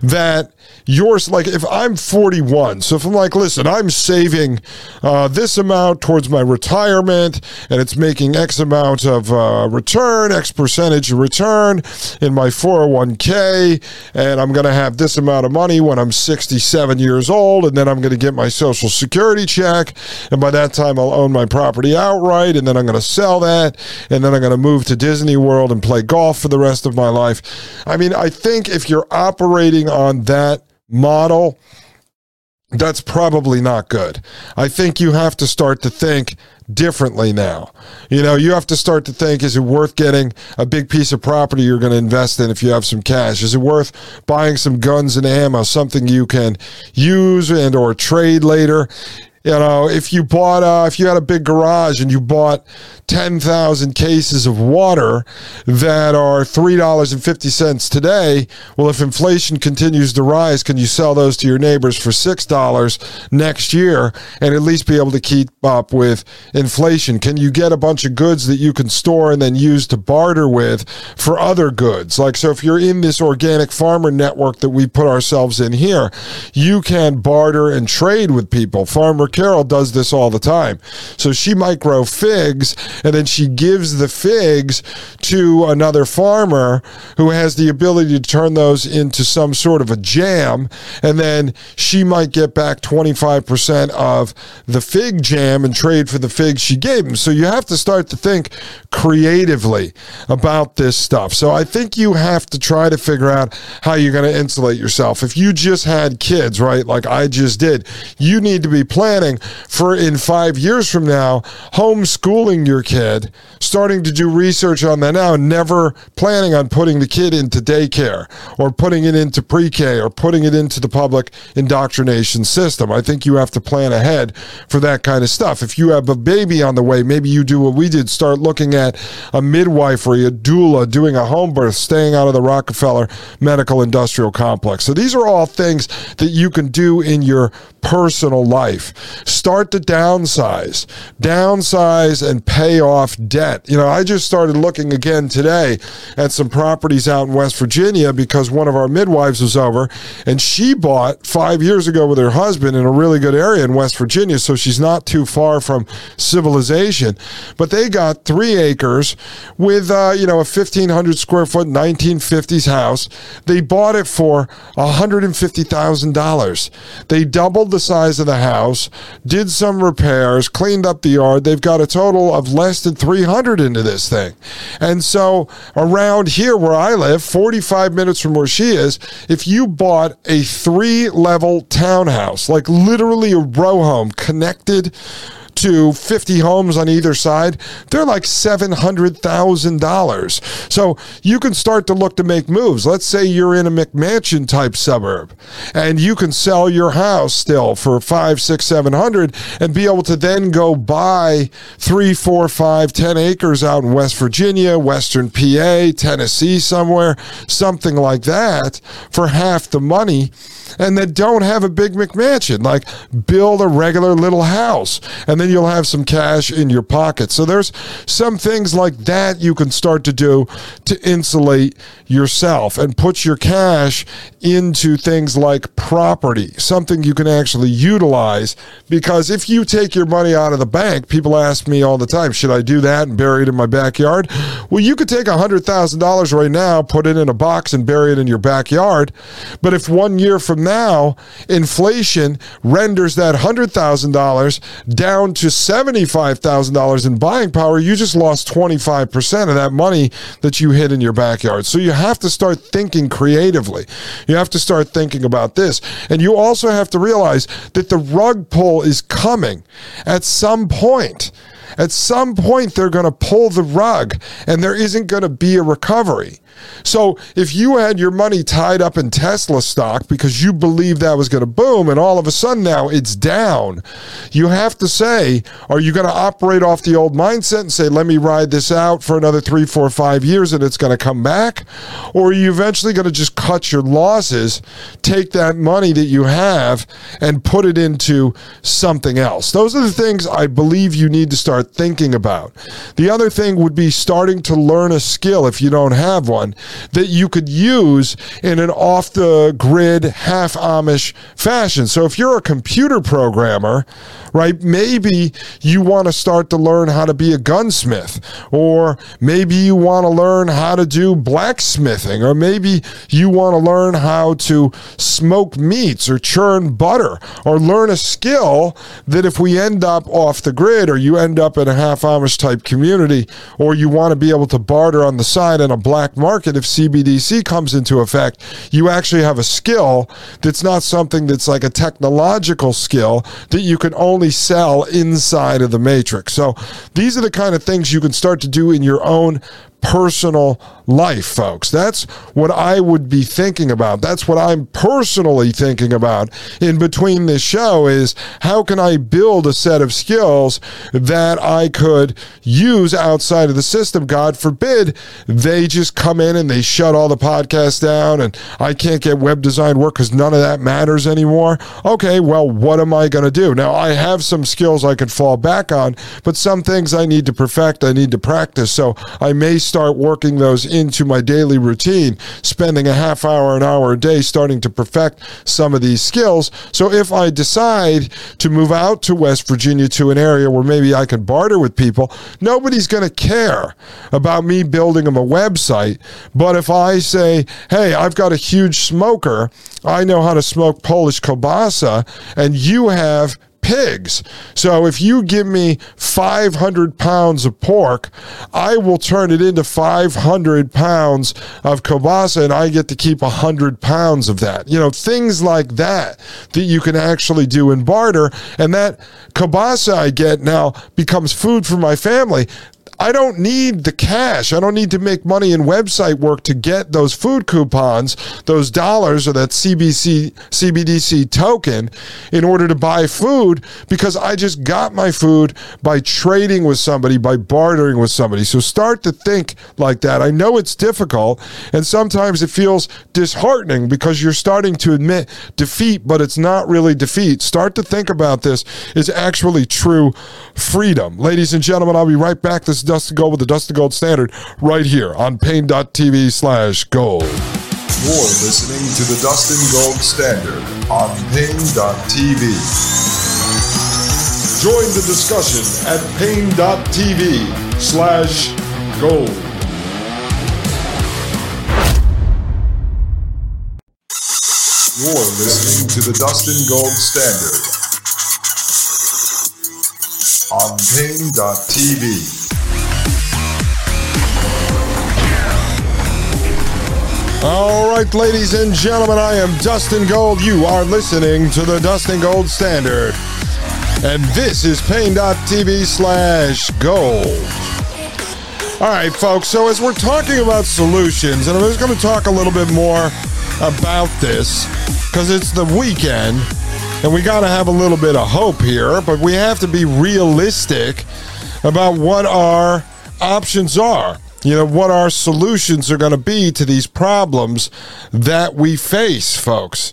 that yours like if i'm 41 so if i'm like listen i'm saving uh, this amount towards my retirement and it's making x amount of uh, return x percentage return in my 401k and i'm going to have this amount of money when i'm 67 years old and then i'm going to get my social security check and by that time i'll own my property outright and then i'm going to sell that and then i'm going to move to disney world and play golf for the rest of my life. I mean i think if you're operating on that model, that's probably not good. I think you have to start to think differently now. You know, you have to start to think is it worth getting a big piece of property you're going to invest in if you have some cash? Is it worth buying some guns and ammo, something you can use and or trade later? You know, if you bought, uh, if you had a big garage and you bought 10,000 cases of water that are $3.50 today, well, if inflation continues to rise, can you sell those to your neighbors for $6 next year and at least be able to keep up with inflation? Can you get a bunch of goods that you can store and then use to barter with for other goods? Like, so if you're in this organic farmer network that we put ourselves in here, you can barter and trade with people. Farmer Carol does this all the time. So she might grow figs and then she gives the figs to another farmer who has the ability to turn those into some sort of a jam. And then she might get back 25% of the fig jam and trade for the figs she gave him. So you have to start to think creatively about this stuff. So I think you have to try to figure out how you're going to insulate yourself. If you just had kids, right, like I just did, you need to be planning planning for in five years from now, homeschooling your kid, starting to do research on that now, never planning on putting the kid into daycare or putting it into pre K or putting it into the public indoctrination system. I think you have to plan ahead for that kind of stuff. If you have a baby on the way, maybe you do what we did start looking at a midwifery, a doula, doing a home birth, staying out of the Rockefeller medical industrial complex. So these are all things that you can do in your personal life. Start to downsize, downsize and pay off debt. You know, I just started looking again today at some properties out in West Virginia because one of our midwives was over and she bought five years ago with her husband in a really good area in West Virginia. So she's not too far from civilization. But they got three acres with, uh, you know, a 1,500 square foot 1950s house. They bought it for $150,000. They doubled the size of the house did some repairs, cleaned up the yard. They've got a total of less than 300 into this thing. And so around here where I live, 45 minutes from where she is, if you bought a three level townhouse, like literally a row home connected to 50 homes on either side, they're like $700,000. So you can start to look to make moves. Let's say you're in a McMansion type suburb and you can sell your house still for five, six, seven hundred and be able to then go buy three, four, five, ten acres out in West Virginia, Western PA, Tennessee, somewhere, something like that for half the money and then don't have a big McMansion. Like build a regular little house and then then you'll have some cash in your pocket. So there's some things like that you can start to do to insulate yourself and put your cash into things like property, something you can actually utilize. Because if you take your money out of the bank, people ask me all the time, should I do that and bury it in my backyard? Well, you could take $100,000 right now, put it in a box and bury it in your backyard. But if one year from now, inflation renders that $100,000 down to $75,000 in buying power, you just lost 25% of that money that you hid in your backyard. So you have to start thinking creatively. You have to start thinking about this. And you also have to realize that the rug pull is coming at some point. At some point, they're going to pull the rug and there isn't going to be a recovery. So if you had your money tied up in Tesla stock because you believed that was going to boom and all of a sudden now it's down, you have to say, are you going to operate off the old mindset and say, let me ride this out for another three, four, five years and it's going to come back? Or are you eventually going to just cut your losses, take that money that you have and put it into something else? Those are the things I believe you need to start thinking about. The other thing would be starting to learn a skill if you don't have one that you could use in an off the grid, half Amish fashion. So if you're a computer programmer, right, maybe you want to start to learn how to be a gunsmith, or maybe you want to learn how to do blacksmithing, or maybe you want to learn how to smoke meats or churn butter, or learn a skill that if we end up off the grid or you end up in a half Amish type community, or you want to be able to barter on the side in a black market market, if CBDC comes into effect, you actually have a skill that's not something that's like a technological skill that you can only sell inside of the matrix. So these are the kind of things you can start to do in your own personal life, folks. That's what I would be thinking about. That's what I'm personally thinking about in between this show is how can I build a set of skills that I could use outside of the system? God forbid they just come in and they shut all the podcasts down and I can't get web design work because none of that matters anymore. Okay, well, what am I going to do? Now, I have some skills I could fall back on, but some things I need to perfect, I need to practice. So I may start working those into my daily routine, spending a half hour, an hour a day starting to perfect some of these skills. So if I decide to move out to West Virginia to an area where maybe I can barter with people, nobody's going to care about me building them a website. But if I say, hey, I've got a huge smoker, I know how to smoke Polish kielbasa, and you have pigs. So if you give me 500 pounds of pork, I will turn it into 500 pounds of kielbasa and I get to keep 100 pounds of that. You know, things like that that you can actually do in barter. And that kielbasa I get now becomes food for my family. I don't need the cash. I don't need to make money in website work to get those food coupons, those dollars or that CBC CBDC token in order to buy food because I just got my food by trading with somebody, by bartering with somebody. So start to think like that. I know it's difficult and sometimes it feels disheartening because you're starting to admit defeat, but it's not really defeat. Start to think about this is actually true freedom. Ladies and gentlemen, I'll be right back. This Dustin Gold with the Dustin Gold Standard right here on Paine.tv slash gold. You're listening to the Dustin Gold Standard on Paine.tv. Join the discussion at Paine.tv slash gold. You're listening to the Dustin Gold Standard on Paine.tv. All right, ladies and gentlemen, I am Dustin Gold. You are listening to the Dustin Gold Standard. And this is Paine.tv slash gold. All right, folks. So, as we're talking about solutions, and I'm just going to talk a little bit more about this because it's the weekend and we got to have a little bit of hope here, but we have to be realistic about what our options are you know, what our solutions are going to be to these problems that we face, folks.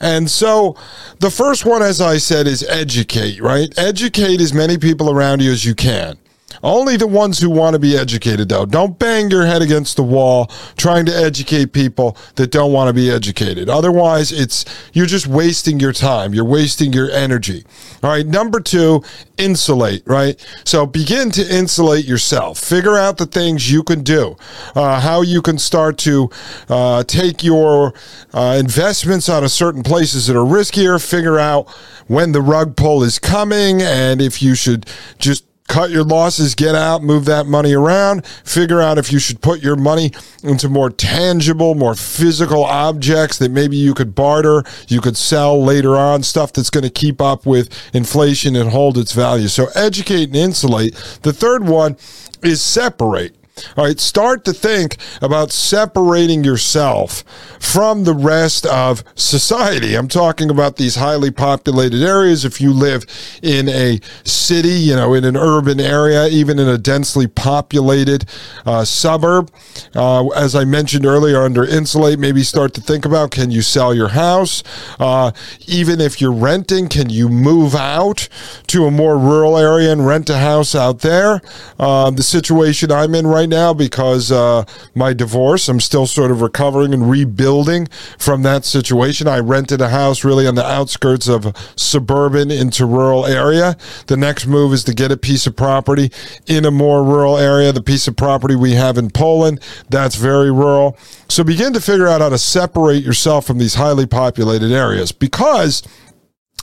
And so the first one, as I said, is educate, right? Educate as many people around you as you can. Only the ones who want to be educated, though. Don't bang your head against the wall trying to educate people that don't want to be educated. Otherwise, it's you're just wasting your time. You're wasting your energy. All right. Number two, insulate. Right. So begin to insulate yourself. Figure out the things you can do, uh, how you can start to uh, take your uh, investments out of certain places that are riskier. Figure out when the rug pull is coming and if you should just cut your losses, get out, move that money around, figure out if you should put your money into more tangible, more physical objects that maybe you could barter, you could sell later on, stuff that's going to keep up with inflation and hold its value. So educate and insulate. The third one is separate. All right, start to think about separating yourself from the rest of society. I'm talking about these highly populated areas. If you live in a city, you know, in an urban area, even in a densely populated uh, suburb, uh, as I mentioned earlier, under insulate, maybe start to think about can you sell your house? Uh, even if you're renting, can you move out to a more rural area and rent a house out there? Um, the situation I'm in right now because uh, my divorce. I'm still sort of recovering and rebuilding from that situation. I rented a house really on the outskirts of suburban into rural area. The next move is to get a piece of property in a more rural area. The piece of property we have in Poland, that's very rural. So begin to figure out how to separate yourself from these highly populated areas because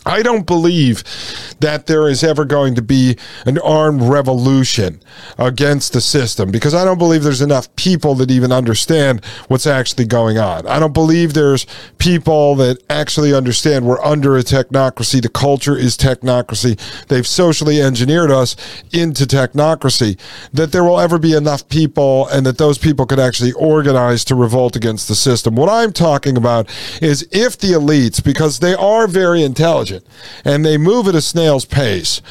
I don't believe that there is ever going to be an armed revolution against the system because I don't believe there's enough people that even understand what's actually going on. I don't believe there's people that actually understand we're under a technocracy. The culture is technocracy. They've socially engineered us into technocracy. That there will ever be enough people and that those people could actually organize to revolt against the system. What I'm talking about is if the elites, because they are very intelligent, and they move at a snail's pace.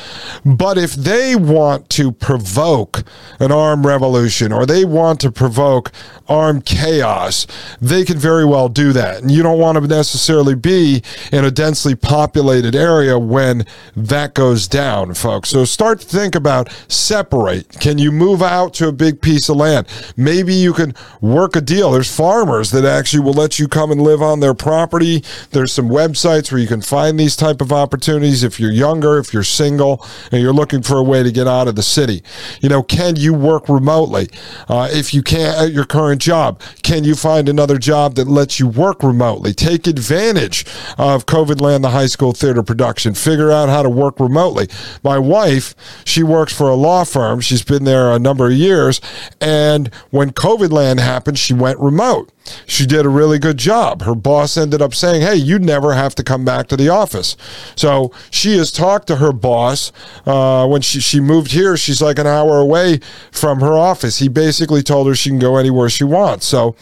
But if they want to provoke an armed revolution or they want to provoke armed chaos, they can very well do that. And you don't want to necessarily be in a densely populated area when that goes down, folks. So start to think about separate. Can you move out to a big piece of land? Maybe you can work a deal. There's farmers that actually will let you come and live on their property. There's some websites where you can find these type of opportunities if you're younger, if you're single, and you're looking for a way to get out of the city. You know, can you work remotely? Uh, if you can't at your current job, can you find another job that lets you work remotely? Take advantage of COVID Land, the high school theater production. Figure out how to work remotely. My wife, she works for a law firm. She's been there a number of years. And when COVID Land happened, she went remote. She did a really good job. Her boss ended up saying, Hey, you never have to come back to the office. So she has talked to her boss. Uh, when she, she moved here, she's like an hour away from her office. He basically told her she can go anywhere she wants. So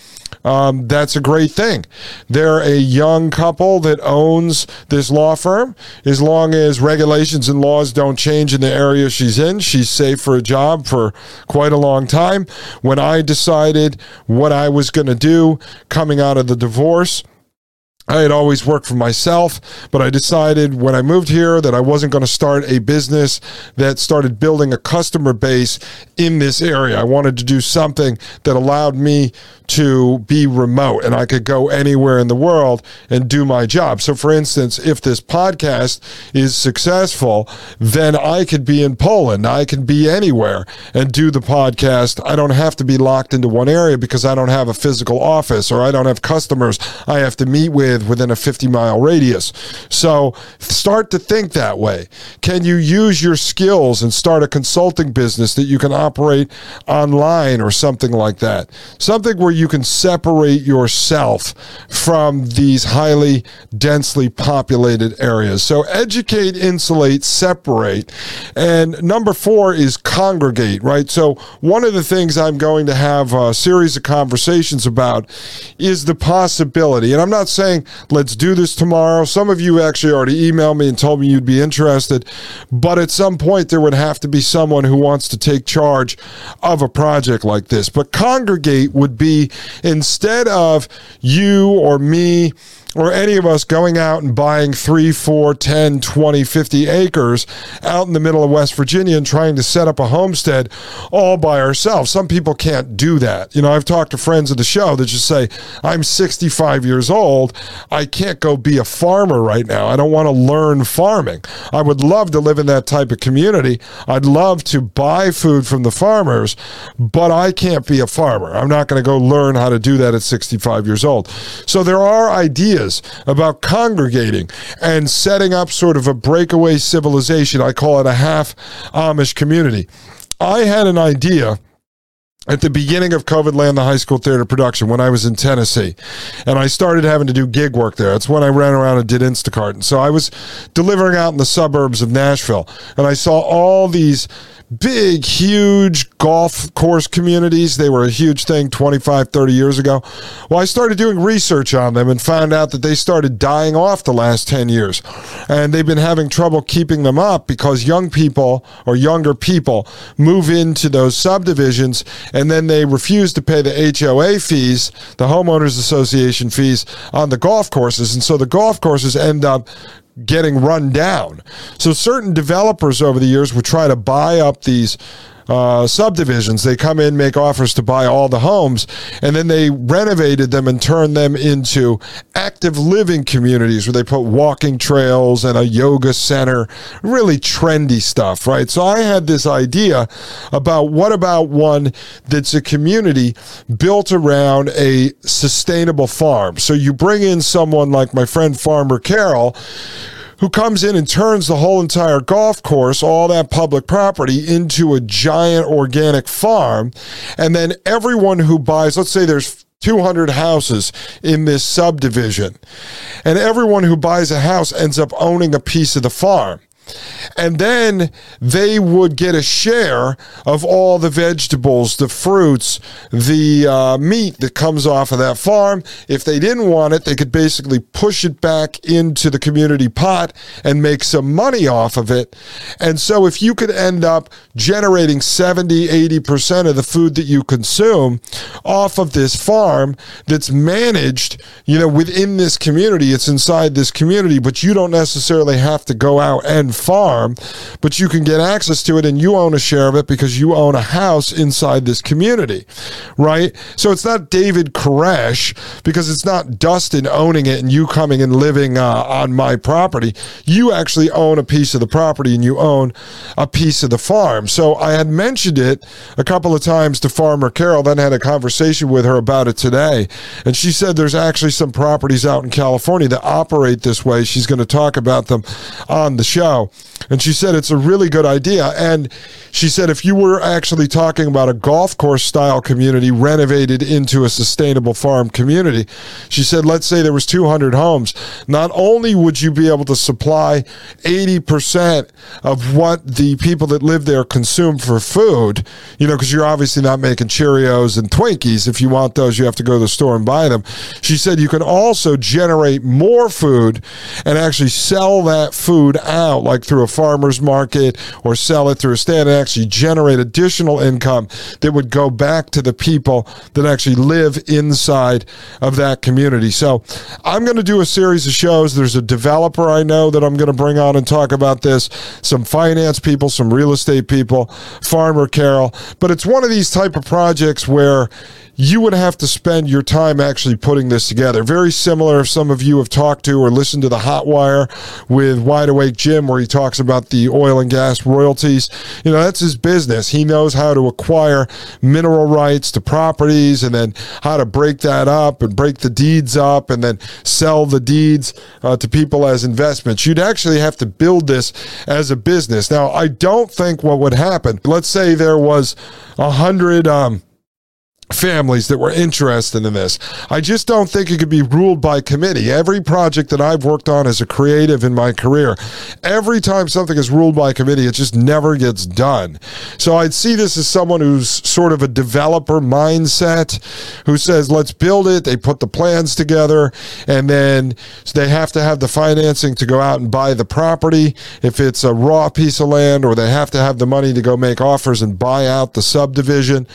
um, that's a great thing. They're a young couple that owns this law firm. As long as regulations and laws don't change in the area she's in, she's safe for a job for quite a long time. When I decided what I was going to do coming out of the divorce, I had always worked for myself, but I decided when I moved here that I wasn't going to start a business that started building a customer base in this area. I wanted to do something that allowed me to be remote and I could go anywhere in the world and do my job. So, for instance, if this podcast is successful, then I could be in Poland. I can be anywhere and do the podcast. I don't have to be locked into one area because I don't have a physical office or I don't have customers I have to meet with with within a 50 mile radius. So start to think that way. Can you use your skills and start a consulting business that you can operate online or something like that? Something where you can separate yourself from these highly densely populated areas. So educate, insulate, separate. And number four is congregate, right? So one of the things I'm going to have a series of conversations about is the possibility, and I'm not saying let's do this tomorrow. Some of you actually already emailed me and told me you'd be interested, but at some point there would have to be someone who wants to take charge of a project like this. But congregate would be instead of you or me or any of us going out and buying 3, 4, 10, 20, 50 acres out in the middle of West Virginia and trying to set up a homestead all by ourselves. Some people can't do that. You know, I've talked to friends of the show that just say, I'm 65 years old. I can't go be a farmer right now. I don't want to learn farming. I would love to live in that type of community. I'd love to buy food from the farmers, but I can't be a farmer. I'm not going to go learn how to do that at 65 years old. So there are ideas about congregating and setting up sort of a breakaway civilization. I call it a half Amish community. I had an idea at the beginning of COVID Land, the high school theater production, when I was in Tennessee, and I started having to do gig work there. That's when I ran around and did Instacart. And so I was delivering out in the suburbs of Nashville, and I saw all these big, huge golf course communities. They were a huge thing 25, 30 years ago. Well, I started doing research on them and found out that they started dying off the last 10 years. And they've been having trouble keeping them up because young people or younger people move into those subdivisions and then they refuse to pay the HOA fees, the homeowners association fees on the golf courses. And so the golf courses end up getting run down. So certain developers over the years would try to buy up these uh, subdivisions. They come in, make offers to buy all the homes, and then they renovated them and turned them into active living communities where they put walking trails and a yoga center, really trendy stuff, right? So I had this idea about what about one that's a community built around a sustainable farm. So you bring in someone like my friend Farmer Carol who comes in and turns the whole entire golf course, all that public property, into a giant organic farm. And then everyone who buys, let's say there's 200 houses in this subdivision, and everyone who buys a house ends up owning a piece of the farm and then they would get a share of all the vegetables, the fruits, the uh, meat that comes off of that farm. If they didn't want it, they could basically push it back into the community pot and make some money off of it. And so, if you could end up generating 70, 80% of the food that you consume off of this farm that's managed, you know, within this community, it's inside this community, but you don't necessarily have to go out and farm, but you can get access to it and you own a share of it because you own a house inside this community, right? So it's not David Koresh because it's not Dustin owning it and you coming and living uh, on my property. You actually own a piece of the property and you own a piece of the farm. So I had mentioned it a couple of times to Farmer Carol, then had a conversation with her about it today. And she said there's actually some properties out in California that operate this way. She's going to talk about them on the show well. And she said it's a really good idea. And she said if you were actually talking about a golf course style community renovated into a sustainable farm community, she said, let's say there was 200 homes. Not only would you be able to supply 80% of what the people that live there consume for food, you know, because you're obviously not making Cheerios and Twinkies. If you want those, you have to go to the store and buy them. She said you can also generate more food and actually sell that food out, like through a farmer's market or sell it through a stand and actually generate additional income that would go back to the people that actually live inside of that community. So I'm going to do a series of shows. There's a developer I know that I'm going to bring on and talk about this, some finance people, some real estate people, Farmer Carol. But it's one of these type of projects where you would have to spend your time actually putting this together. Very similar if some of you have talked to or listened to the Hotwire with Wide Awake Jim, where he talks about the oil and gas royalties. You know, that's his business. He knows how to acquire mineral rights to properties and then how to break that up and break the deeds up and then sell the deeds uh, to people as investments. You'd actually have to build this as a business. Now, I don't think what would happen, let's say there was a hundred, um, families that were interested in this. I just don't think it could be ruled by committee. Every project that I've worked on as a creative in my career, every time something is ruled by committee, it just never gets done. So I'd see this as someone who's sort of a developer mindset who says, let's build it. They put the plans together and then they have to have the financing to go out and buy the property if it's a raw piece of land or they have to have the money to go make offers and buy out the subdivision.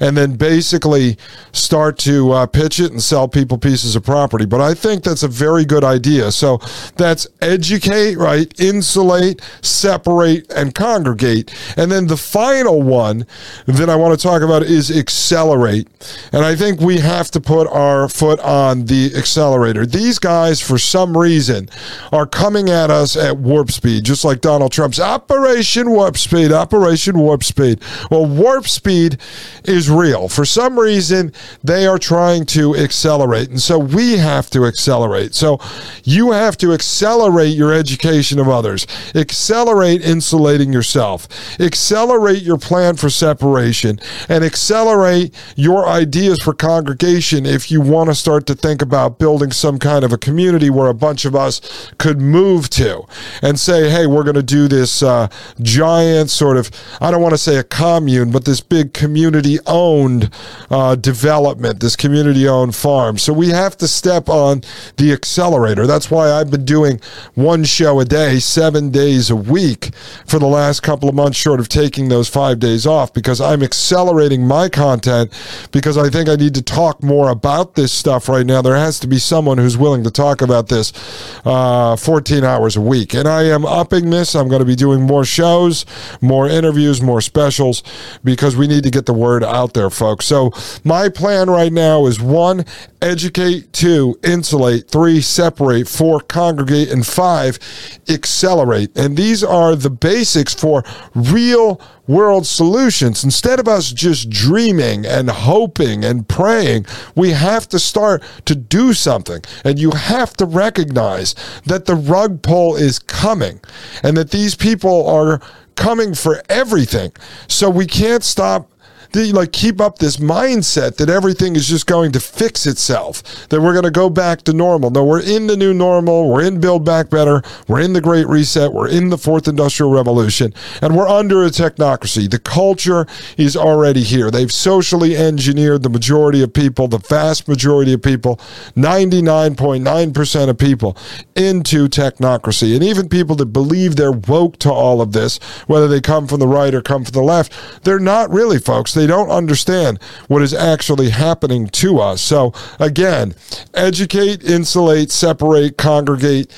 And then basically basically start to uh, pitch it and sell people pieces of property. But I think that's a very good idea. So that's educate, right? Insulate, separate, and congregate. And then the final one that I want to talk about is accelerate. And I think we have to put our foot on the accelerator. These guys, for some reason, are coming at us at warp speed, just like Donald Trump's Operation Warp Speed, Operation Warp Speed. Well, warp speed is real. For some reason, they are trying to accelerate. And so we have to accelerate. So you have to accelerate your education of others, accelerate insulating yourself, accelerate your plan for separation, and accelerate your ideas for congregation if you want to start to think about building some kind of a community where a bunch of us could move to and say, hey, we're going to do this uh, giant sort of, I don't want to say a commune, but this big community owned uh, development, this community owned farm. So we have to step on the accelerator. That's why I've been doing one show a day, seven days a week for the last couple of months, short of taking those five days off, because I'm accelerating my content because I think I need to talk more about this stuff right now. There has to be someone who's willing to talk about this uh, 14 hours a week. And I am upping this. I'm going to be doing more shows, more interviews, more specials because we need to get the word out there, folks. So, my plan right now is one, educate, two, insulate, three, separate, four, congregate, and five, accelerate. And these are the basics for real world solutions. Instead of us just dreaming and hoping and praying, we have to start to do something. And you have to recognize that the rug pull is coming and that these people are coming for everything. So we can't stop like keep up this mindset that everything is just going to fix itself, that we're going to go back to normal. No, we're in the new normal. We're in Build Back Better. We're in the Great Reset. We're in the Fourth Industrial Revolution, and we're under a technocracy. The culture is already here. They've socially engineered the majority of people, the vast majority of people, 99.9% of people, into technocracy. And even people that believe they're woke to all of this, whether they come from the right or come from the left, they're not really, folks. They don't understand what is actually happening to us. So, again, educate, insulate, separate, congregate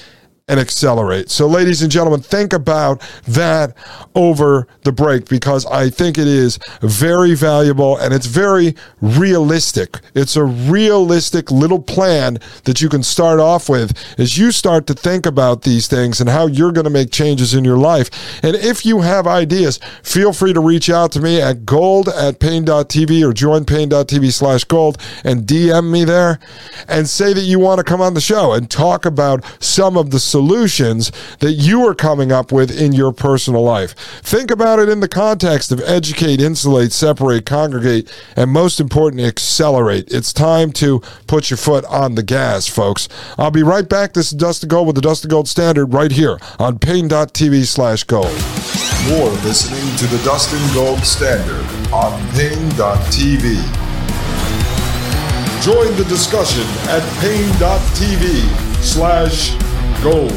and accelerate. So, ladies and gentlemen, think about that over the break because I think it is very valuable and it's very realistic. It's a realistic little plan that you can start off with as you start to think about these things and how you're going to make changes in your life. And if you have ideas, feel free to reach out to me at gold at Paine.tv or join Paine.tv slash gold and DM me there and say that you want to come on the show and talk about some of the solutions solutions that you are coming up with in your personal life. Think about it in the context of educate, insulate, separate, congregate, and most important, accelerate. It's time to put your foot on the gas, folks. I'll be right back. This is Dustin Gold with the Dustin Gold Standard right here on Paine.tv slash gold. You're listening to the Dustin Gold Standard on Paine.tv. Join the discussion at Paine.tv slash gold.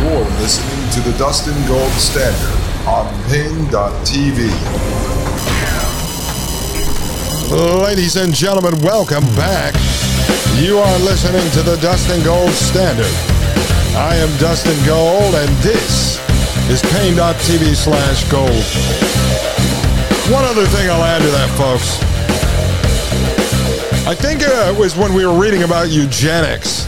You're listening to the Dustin Gold Standard on Paine.tv. Ladies and gentlemen, welcome back. You are listening to the Dustin Gold Standard. I am Dustin Gold, and this is Paine.tv slash gold. One other thing I'll add to that, folks. I think uh, it was when we were reading about eugenics,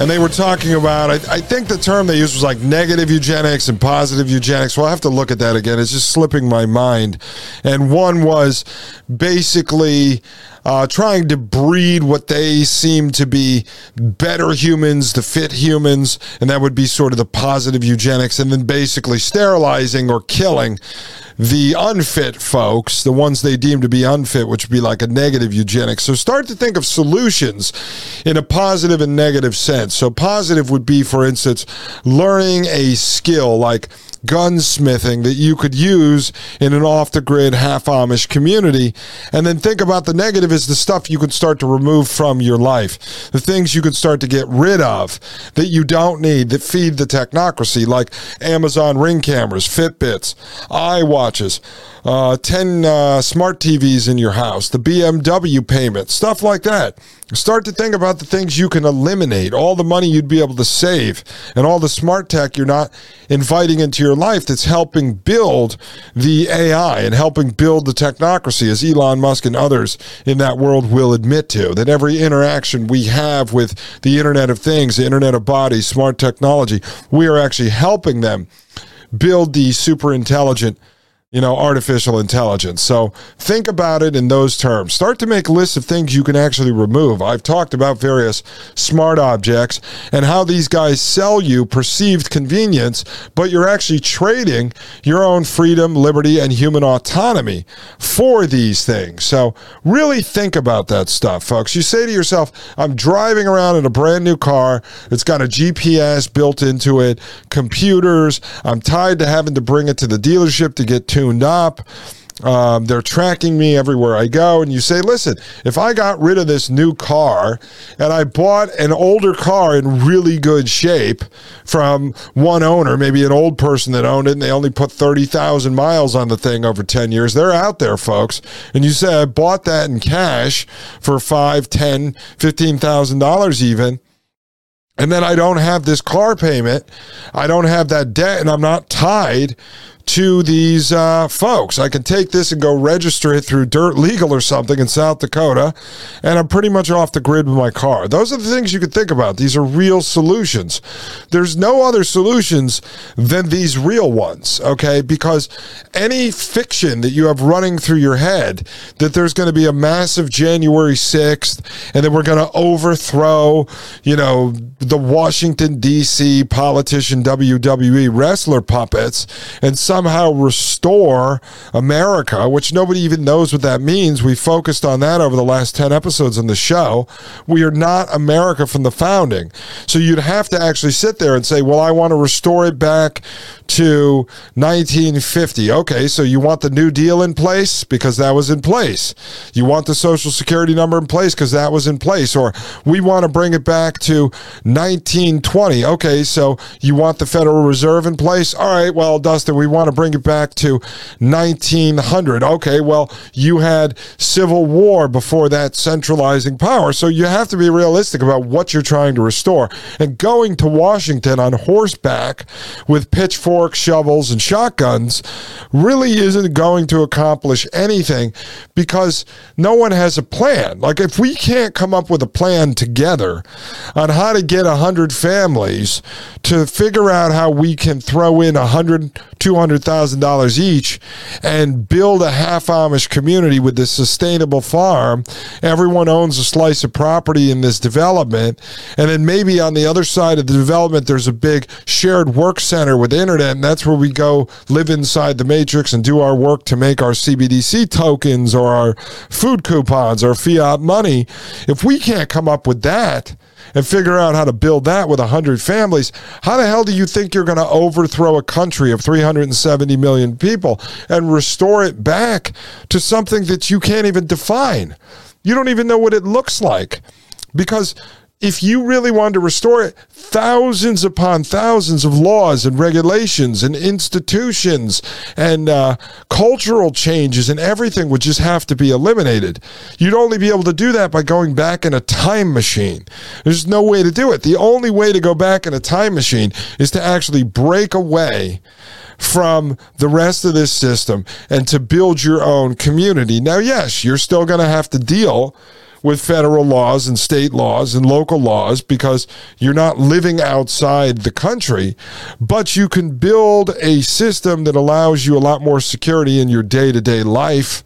and they were talking about. I, I, think the term they used was like negative eugenics and positive eugenics. Well, I have to look at that again. It's just slipping my mind. And one was basically uh, trying to breed what they seem to be better humans, the fit humans, and that would be sort of the positive eugenics, and then basically sterilizing or killing the unfit folks, the ones they deem to be unfit, which would be like a negative eugenics. So start to think of solutions in a positive and negative sense. So positive would be, for instance, learning a skill like gunsmithing that you could use in an off the grid, half Amish community. And then think about the negative is the stuff you could start to remove from your life, the things you could start to get rid of that you don't need that feed the technocracy, like Amazon ring cameras, Fitbits, iWatches uh, 10 uh, smart TVs in your house, the BMW payment, stuff like that. Start to think about the things you can eliminate, all the money you'd be able to save, and all the smart tech you're not inviting into your life that's helping build the AI and helping build the technocracy, as Elon Musk and others in that world will admit to. That every interaction we have with the Internet of Things, the Internet of Bodies, smart technology, we are actually helping them build the super intelligent you know, artificial intelligence. So think about it in those terms. Start to make lists of things you can actually remove. I've talked about various smart objects and how these guys sell you perceived convenience, but you're actually trading your own freedom, liberty, and human autonomy for these things. So really think about that stuff, folks. You say to yourself, I'm driving around in a brand new car. It's got a GPS built into it, computers. I'm tied to having to bring it to the dealership to get tuned tuned up. Um, they're tracking me everywhere I go. And you say, listen, if I got rid of this new car and I bought an older car in really good shape from one owner, maybe an old person that owned it, and they only put 30,000 miles on the thing over 10 years, they're out there, folks. And you say, I bought that in cash for five, ten, fifteen thousand dollars even and then I don't have this car payment, I don't have that debt, and I'm not tied to these uh, folks. I can take this and go register it through Dirt Legal or something in South Dakota, and I'm pretty much off the grid with my car. Those are the things you could think about. These are real solutions. There's no other solutions than these real ones, okay? Because any fiction that you have running through your head that there's going to be a massive January 6th and that we're going to overthrow, you know, the Washington, D.C. politician WWE wrestler puppets and somehow restore America, which nobody even knows what that means. We focused on that over the last 10 episodes on the show. We are not America from the founding. So you'd have to actually sit there and say, well, I want to restore it back to 1950. Okay, so you want the New Deal in place because that was in place. You want the Social Security number in place because that was in place. Or we want to bring it back to 1920. Okay, so you want the Federal Reserve in place? All right, well, Dustin, we want to bring it back to 1900. Okay, well, you had civil war before that centralizing power. So you have to be realistic about what you're trying to restore. And going to Washington on horseback with pitchforks, shovels, and shotguns really isn't going to accomplish anything because no one has a plan. Like, if we can't come up with a plan together on how to get 100 families to figure out how we can throw in 100, 200, $100,000 each and build a half Amish community with this sustainable farm. Everyone owns a slice of property in this development. And then maybe on the other side of the development, there's a big shared work center with internet. And that's where we go live inside the matrix and do our work to make our CBDC tokens or our food coupons or fiat money. If we can't come up with that, and figure out how to build that with 100 families, how the hell do you think you're going to overthrow a country of 370 million people and restore it back to something that you can't even define? You don't even know what it looks like because if you really wanted to restore it, thousands upon thousands of laws and regulations and institutions and uh, cultural changes and everything would just have to be eliminated. You'd only be able to do that by going back in a time machine. There's no way to do it. The only way to go back in a time machine is to actually break away from the rest of this system and to build your own community. Now, yes, you're still going to have to deal with federal laws and state laws and local laws because you're not living outside the country, but you can build a system that allows you a lot more security in your day to day life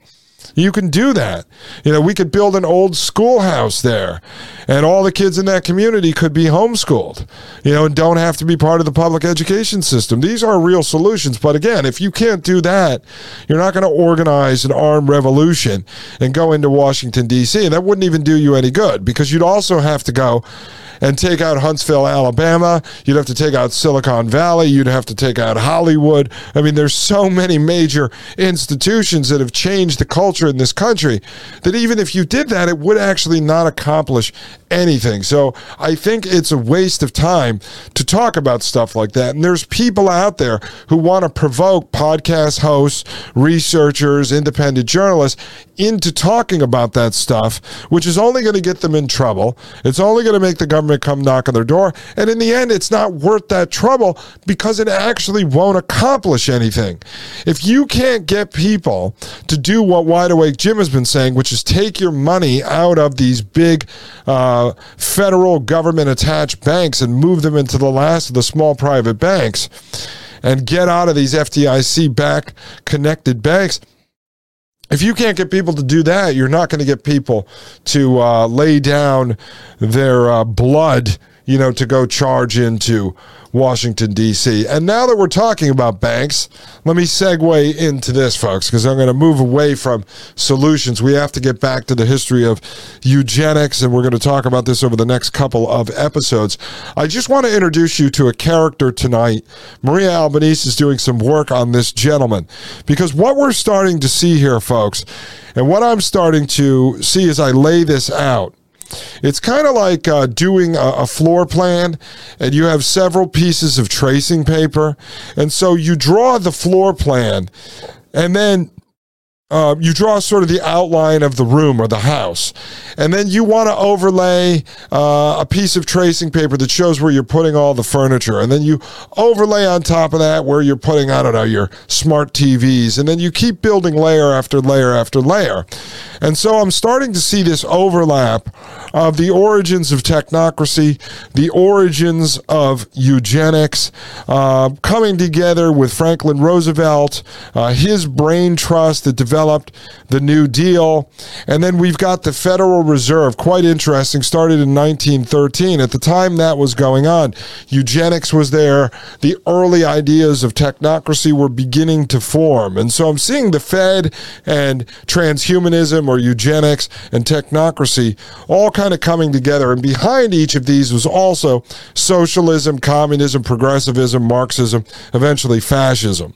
you can do that. You know, we could build an old schoolhouse there, and all the kids in that community could be homeschooled, you know, and don't have to be part of the public education system. These are real solutions. But again, if you can't do that, you're not going to organize an armed revolution and go into Washington, D.C., and that wouldn't even do you any good because you'd also have to go and take out Huntsville, Alabama. You'd have to take out Silicon Valley. You'd have to take out Hollywood. I mean, there's so many major institutions that have changed the culture in this country that even if you did that, it would actually not accomplish anything. So I think it's a waste of time to talk about stuff like that. And there's people out there who want to provoke podcast hosts, researchers, independent journalists into talking about that stuff, which is only going to get them in trouble. It's only going to make the government come knock on their door. And in the end, it's not worth that trouble because it actually won't accomplish anything. If you can't get people to do what Wide Awake Jim has been saying, which is take your money out of these big uh, federal government attached banks and move them into the last of the small private banks and get out of these FDIC back connected banks. If you can't get people to do that, you're not going to get people to uh, lay down their uh, blood, you know, to go charge into Washington, D.C. And now that we're talking about banks, let me segue into this, folks, because I'm going to move away from solutions. We have to get back to the history of eugenics, and we're going to talk about this over the next couple of episodes. I just want to introduce you to a character tonight. Maria Albanese is doing some work on this gentleman, because what we're starting to see here, folks, and what I'm starting to see as I lay this out, it's kind of like uh, doing a, a, floor plan, and you have several pieces of tracing paper. And so you draw the floor plan, and then uh, you draw sort of the outline of the room or the house. And then you want to overlay uh, a piece of tracing paper that shows where you're putting all the furniture. And then you overlay on top of that where you're putting, I don't know, your smart TVs. And then you keep building layer after layer after layer. And so I'm starting to see this overlap of the origins of technocracy, the origins of eugenics, uh, coming together with Franklin Roosevelt, uh, his brain trust that developed developed the New Deal. And then we've got the Federal Reserve, quite interesting, started in 1913. At the time that was going on, eugenics was there. The early ideas of technocracy were beginning to form. And so I'm seeing the Fed and transhumanism or eugenics and technocracy all kind of coming together. And behind each of these was also socialism, communism, progressivism, Marxism, eventually fascism.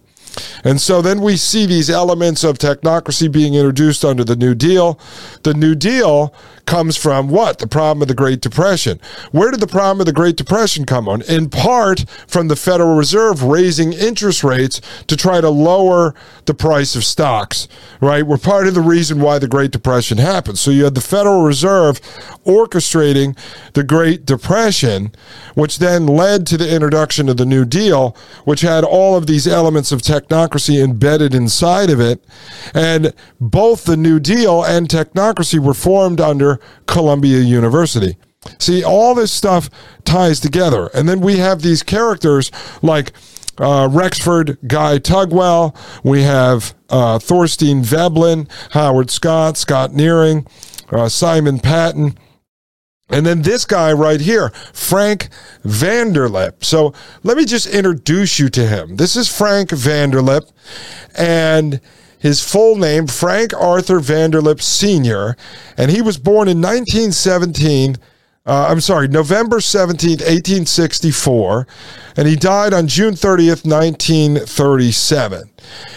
And so then we see these elements of technocracy being introduced under the New Deal. The New Deal comes from what? The problem of the Great Depression. Where did the problem of the Great Depression come on? In part from the Federal Reserve raising interest rates to try to lower the price of stocks, right? We're part of the reason why the Great Depression happened. So you had the Federal Reserve orchestrating the Great Depression, which then led to the introduction of the New Deal, which had all of these elements of technocracy embedded inside of it. And both the New Deal and technocracy were formed under Columbia University. See, all this stuff ties together. And then we have these characters like uh, Rexford Guy Tugwell. We have uh, Thorstein Veblen, Howard Scott, Scott Nearing, uh, Simon Patten. And then this guy right here, Frank Vanderlip. So let me just introduce you to him. This is Frank Vanderlip. And his full name, Frank Arthur Vanderlip Sr., and he was born in 1917. Uh, I'm sorry, November 17th, 1864, and he died on June 30th, 1937.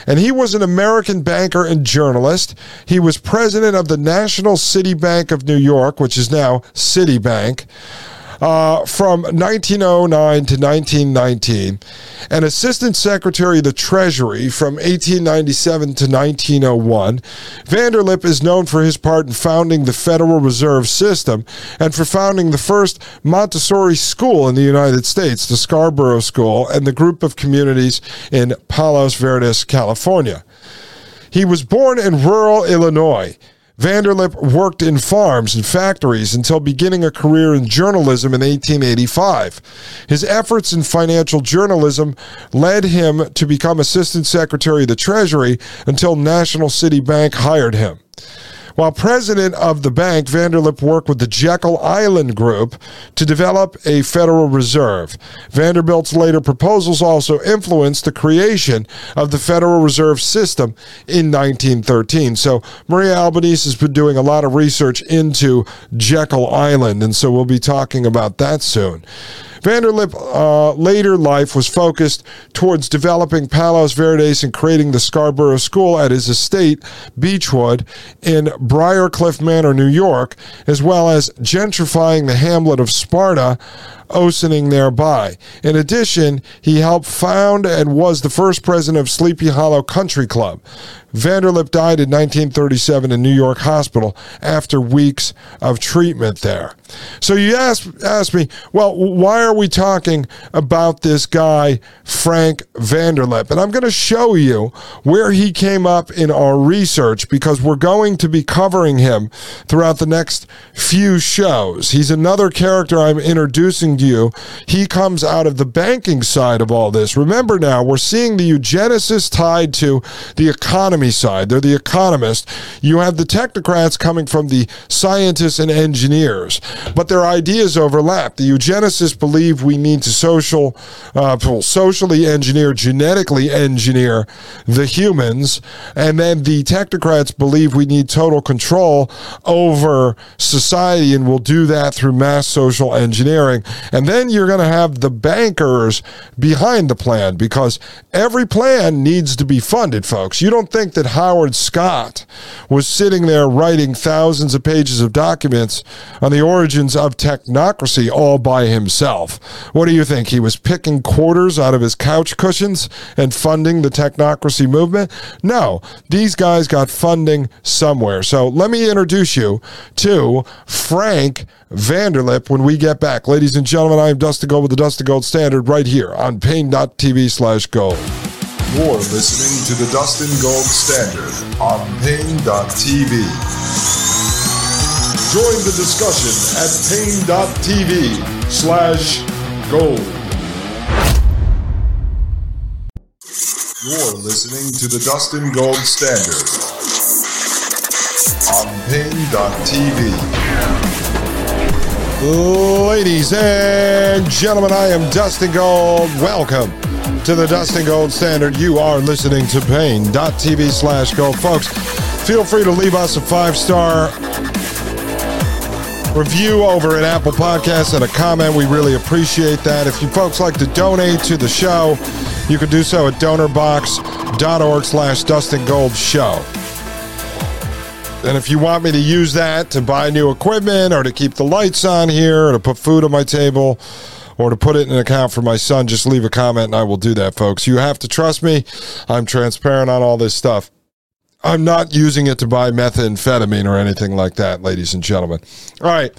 And he was an American banker and journalist. He was president of the National City Bank of New York, which is now Citibank uh, from 1909 to 1919, and Assistant Secretary of the Treasury from 1897 to 1901. Vanderlip is known for his part in founding the Federal Reserve System and for founding the first Montessori school in the United States, the Scarborough School, and the group of communities in Palos Verdes, California. He was born in rural Illinois. Vanderlip worked in farms and factories until beginning a career in journalism in 1885. His efforts in financial journalism led him to become Assistant Secretary of the Treasury until National City Bank hired him. While president of the bank, Vanderlip worked with the Jekyll Island Group to develop a Federal Reserve. Vanderlip's later proposals also influenced the creation of the Federal Reserve System in 1913. So Maria Albanese has been doing a lot of research into Jekyll Island, and so we'll be talking about that soon. Vanderlip uh, later life was focused towards developing Palos Verdes and creating the Scarborough School at his estate, Beechwood, in Briarcliff Manor, New York, as well as gentrifying the hamlet of Sparta Ossining thereby. In addition, he helped found and was the first president of Sleepy Hollow Country Club. Vanderlip died in 1937 in New York Hospital after weeks of treatment there. So you ask, ask me, well, why are we talking about this guy, Frank Vanderlip? And I'm going to show you where he came up in our research because we're going to be covering him throughout the next few shows. He's another character I'm introducing you. He comes out of the banking side of all this. Remember now, we're seeing the eugenicists tied to the economy side. They're the economists. You have the technocrats coming from the scientists and engineers but their ideas overlap. The eugenicists believe we need to social, uh, socially engineer, genetically engineer the humans, and then the technocrats believe we need total control over society, and we'll do that through mass social engineering. And then you're going to have the bankers behind the plan because every plan needs to be funded, folks. You don't think that Howard Scott was sitting there writing thousands of pages of documents on the origins of technocracy all by himself. What do you think? He was picking quarters out of his couch cushions and funding the technocracy movement? No, these guys got funding somewhere. So let me introduce you to Frank Vanderlip when we get back. Ladies and gentlemen, I am Dustin Gold with the Dustin Gold Standard right here on Paine.tv slash gold. You're listening to the Dustin Gold Standard on Paine.tv. Join the discussion at Paine.tv slash gold. You're listening to the Dustin Gold Standard on Paine.tv. Ladies and gentlemen, I am Dustin Gold. Welcome to the Dustin Gold Standard. You are listening to Paine.tv slash gold. Folks, feel free to leave us a five star review over at Apple Podcasts and a comment. We really appreciate that. If you folks like to donate to the show, you can do so at donorbox.org slash Dustin Gold Show. And if you want me to use that to buy new equipment or to keep the lights on here or to put food on my table or to put it in an account for my son, just leave a comment and I will do that, folks. You have to trust me. I'm transparent on all this stuff. I'm not using it to buy methamphetamine or anything like that, ladies and gentlemen. All right.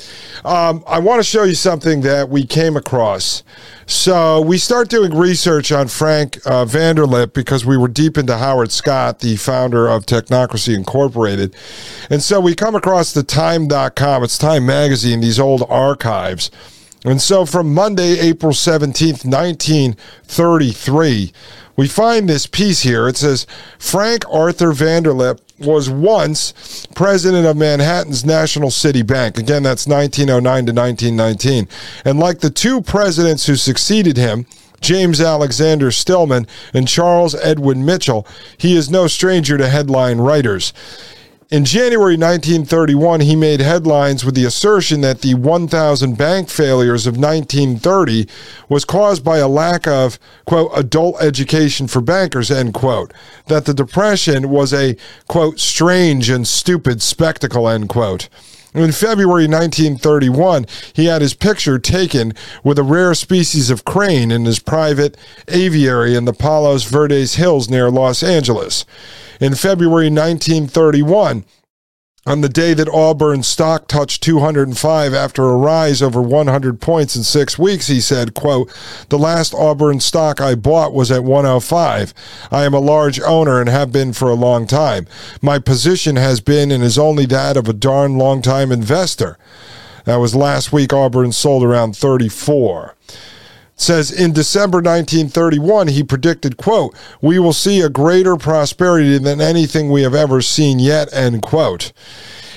Um, I want to show you something that we came across. So we start doing research on Frank uh, Vanderlip because we were deep into Howard Scott, the founder of Technocracy Incorporated. And so we come across the time.com, it's Time Magazine, these old archives. And so from Monday, April 17th, 1933, we find this piece here. It says Frank Arthur Vanderlip was once president of Manhattan's National City Bank. Again, that's 1909 to 1919. And like the two presidents who succeeded him, James Alexander Stillman and Charles Edwin Mitchell, he is no stranger to headline writers. In January 1931, he made headlines with the assertion that the 1,000 bank failures of 1930 was caused by a lack of, quote, adult education for bankers, end quote. That the Depression was a, quote, strange and stupid spectacle, end quote. In February 1931, he had his picture taken with a rare species of crane in his private aviary in the Palos Verdes Hills near Los Angeles in February 1931 on the day that Auburn stock touched 205 after a rise over 100 points in six weeks, he said, quote, the last Auburn stock I bought was at 105. I am a large owner and have been for a long time. My position has been and is only that of a darn long time investor. That was last week Auburn sold around 34 says in December 1931 he predicted quote we will see a greater prosperity than anything we have ever seen yet end quote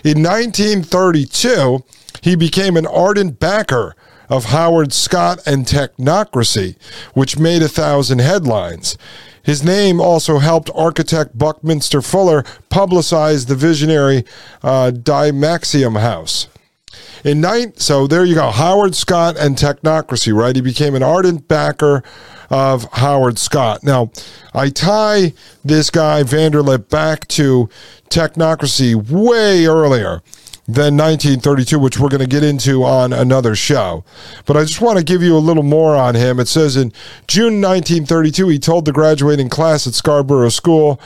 in 1932 he became an ardent backer of Howard Scott and technocracy which made a thousand headlines his name also helped architect Buckminster Fuller publicize the visionary uh, Dymaxion House. In night, so there you go. Howard Scott and technocracy, right? He became an ardent backer of Howard Scott. Now, I tie this guy Vanderlip back to technocracy way earlier than 1932, which we're going to get into on another show. But I just want to give you a little more on him. It says in June 1932, he told the graduating class at Scarborough School,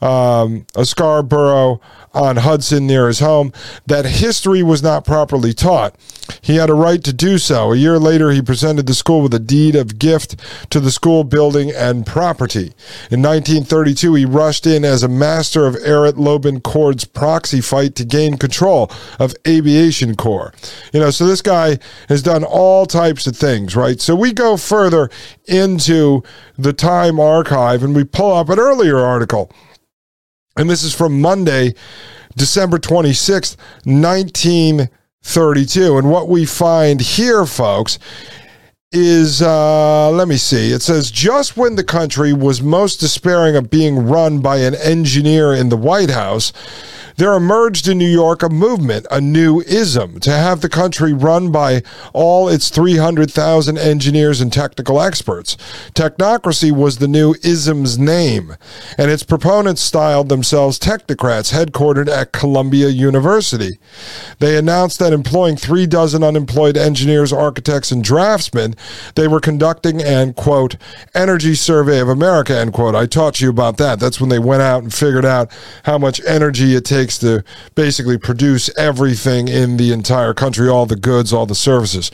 um, a Scarborough on Hudson near his home, that history was not properly taught. He had a right to do so. A year later, he presented the school with a deed of gift to the school building and property. In 1932, he rushed in as a master of Errett Lobban Cord's proxy fight to gain control of Aviation Corps. You know, so this guy has done all types of things, right? So we go further into the Time archive and we pull up an earlier article and this is from Monday, December 26th, 1932. And what we find here, folks, is uh, let me see. It says just when the country was most despairing of being run by an engineer in the White House, there emerged in New York a movement, a new ism, to have the country run by all its 300,000 engineers and technical experts. Technocracy was the new ism's name, and its proponents styled themselves technocrats headquartered at Columbia University. They announced that employing three dozen unemployed engineers, architects, and draftsmen, they were conducting an, quote, energy survey of America, end quote. I taught you about that. That's when they went out and figured out how much energy it takes to basically produce everything in the entire country, all the goods, all the services.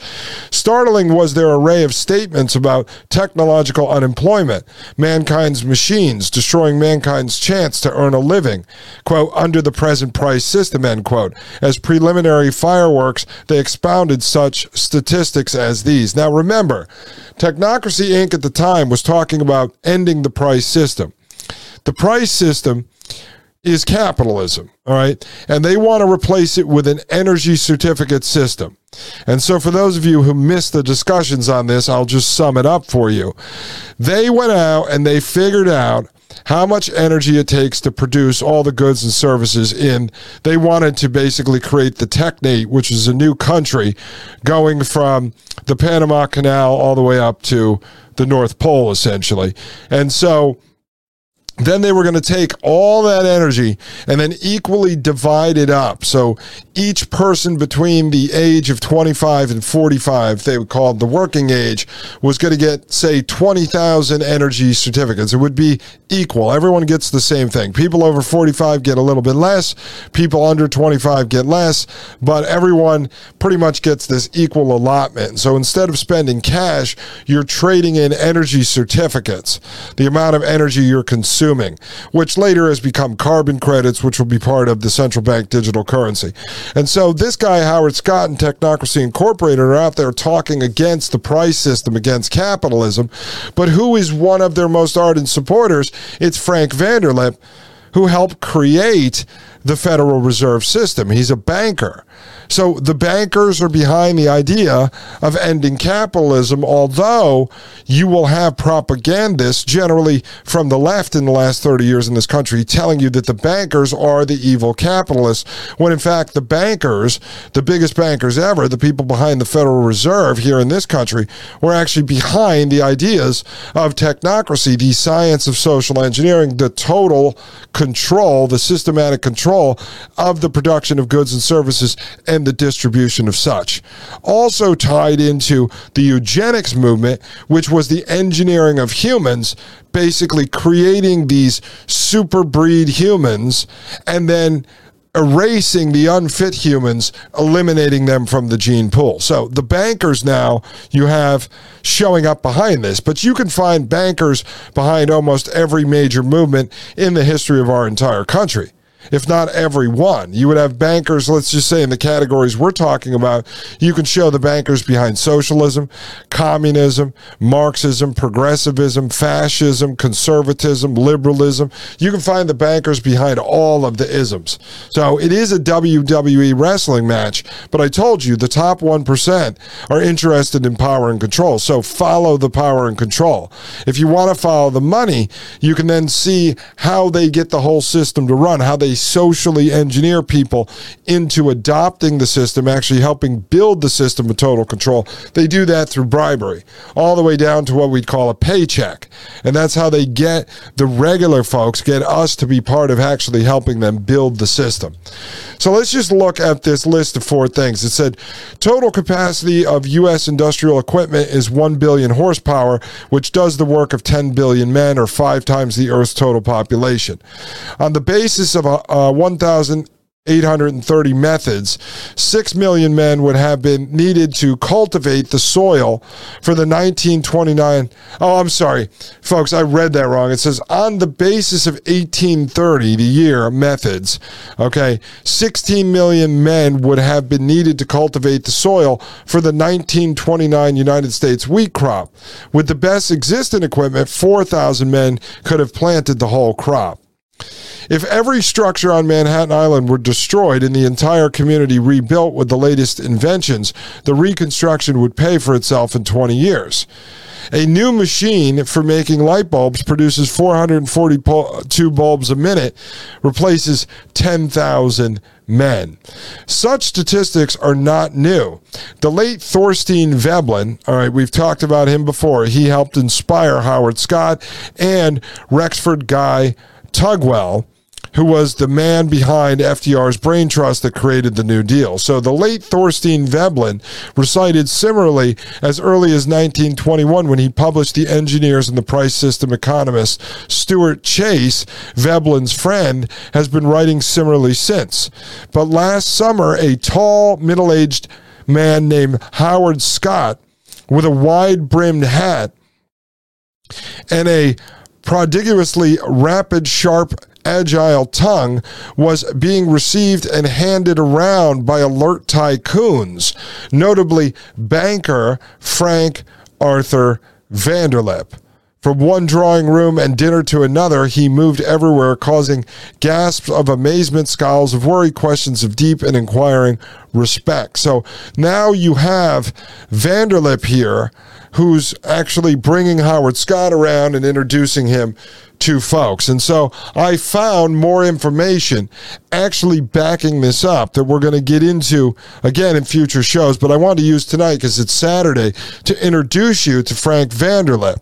Startling was their array of statements about technological unemployment, mankind's machines destroying mankind's chance to earn a living, quote, under the present price system, end quote. As preliminary fireworks, they expounded such statistics as these. Now remember, Technocracy Inc. at the time was talking about ending the price system. The price system is capitalism, all right? And they want to replace it with an energy certificate system. And so, for those of you who missed the discussions on this, I'll just sum it up for you. They went out and they figured out how much energy it takes to produce all the goods and services in. They wanted to basically create the technate which is a new country going from the panama canal all the way up to the north pole essentially. And so then they were going to take all that energy and then equally divide it up. So each person between the age of 25 and 45, they would call the working age, was going to get, say, 20,000 energy certificates. It would be equal. Everyone gets the same thing. People over 45 get a little bit less, people under 25 get less, but everyone pretty much gets this equal allotment. So instead of spending cash, you're trading in energy certificates, the amount of energy you're consuming consuming, which later has become carbon credits, which will be part of the central bank digital currency. And so this guy, Howard Scott and Technocracy Incorporated, are out there talking against the price system, against capitalism. But who is one of their most ardent supporters? It's Frank Vanderlip, who helped create the Federal Reserve System. He's a banker. So the bankers are behind the idea of ending capitalism, although you will have propagandists, generally from the left in the last 30 years in this country, telling you that the bankers are the evil capitalists, when in fact the bankers, the biggest bankers ever, the people behind the Federal Reserve here in this country, were actually behind the ideas of technocracy, the science of social engineering, the total control, the systematic control of the production of goods and services and the distribution of such. Also tied into the eugenics movement, which was the engineering of humans, basically creating these super breed humans and then erasing the unfit humans, eliminating them from the gene pool. So the bankers now you have showing up behind this, but you can find bankers behind almost every major movement in the history of our entire country if not every one. You would have bankers, let's just say in the categories we're talking about, you can show the bankers behind socialism, communism, Marxism, progressivism, fascism, conservatism, liberalism. You can find the bankers behind all of the isms. So it is a WWE wrestling match, but I told you the top 1% are interested in power and control. So follow the power and control. If you want to follow the money, you can then see how they get the whole system to run, how they socially engineer people into adopting the system, actually helping build the system of total control. They do that through bribery, all the way down to what we'd call a paycheck. And that's how they get the regular folks, get us to be part of actually helping them build the system. So let's just look at this list of four things. It said total capacity of U.S. industrial equipment is 1 billion horsepower, which does the work of 10 billion men or five times the Earth's total population. On the basis of a, Uh, a 1,000 830 methods, 6 million men would have been needed to cultivate the soil for the 1929. Oh, I'm sorry, folks, I read that wrong. It says on the basis of 1830, the year methods, okay, 16 million men would have been needed to cultivate the soil for the 1929 United States wheat crop. With the best existing equipment, 4,000 men could have planted the whole crop. If every structure on Manhattan Island were destroyed and the entire community rebuilt with the latest inventions, the reconstruction would pay for itself in 20 years. A new machine for making light bulbs produces 442 bulbs a minute, replaces 10,000 men. Such statistics are not new. The late Thorstein Veblen, all right, we've talked about him before. He helped inspire Howard Scott and Rexford Guy Tugwell who was the man behind FDR's brain trust that created the New Deal. So the late Thorstein Veblen recited similarly as early as 1921 when he published The Engineers and the Price System Economist. Stuart Chase, Veblen's friend, has been writing similarly since. But last summer, a tall, middle aged man named Howard Scott with a wide brimmed hat and a prodigiously rapid, sharp agile tongue was being received and handed around by alert tycoons, notably banker Frank Arthur Vanderlip. From one drawing room and dinner to another, he moved everywhere, causing gasps of amazement, scowls of worry, questions of deep and inquiring respect. So now you have Vanderlip here, who's actually bringing Howard Scott around and introducing him to folks. And so I found more information actually backing this up that we're going to get into again in future shows. But I wanted to use tonight because it's Saturday to introduce you to Frank Vanderlip.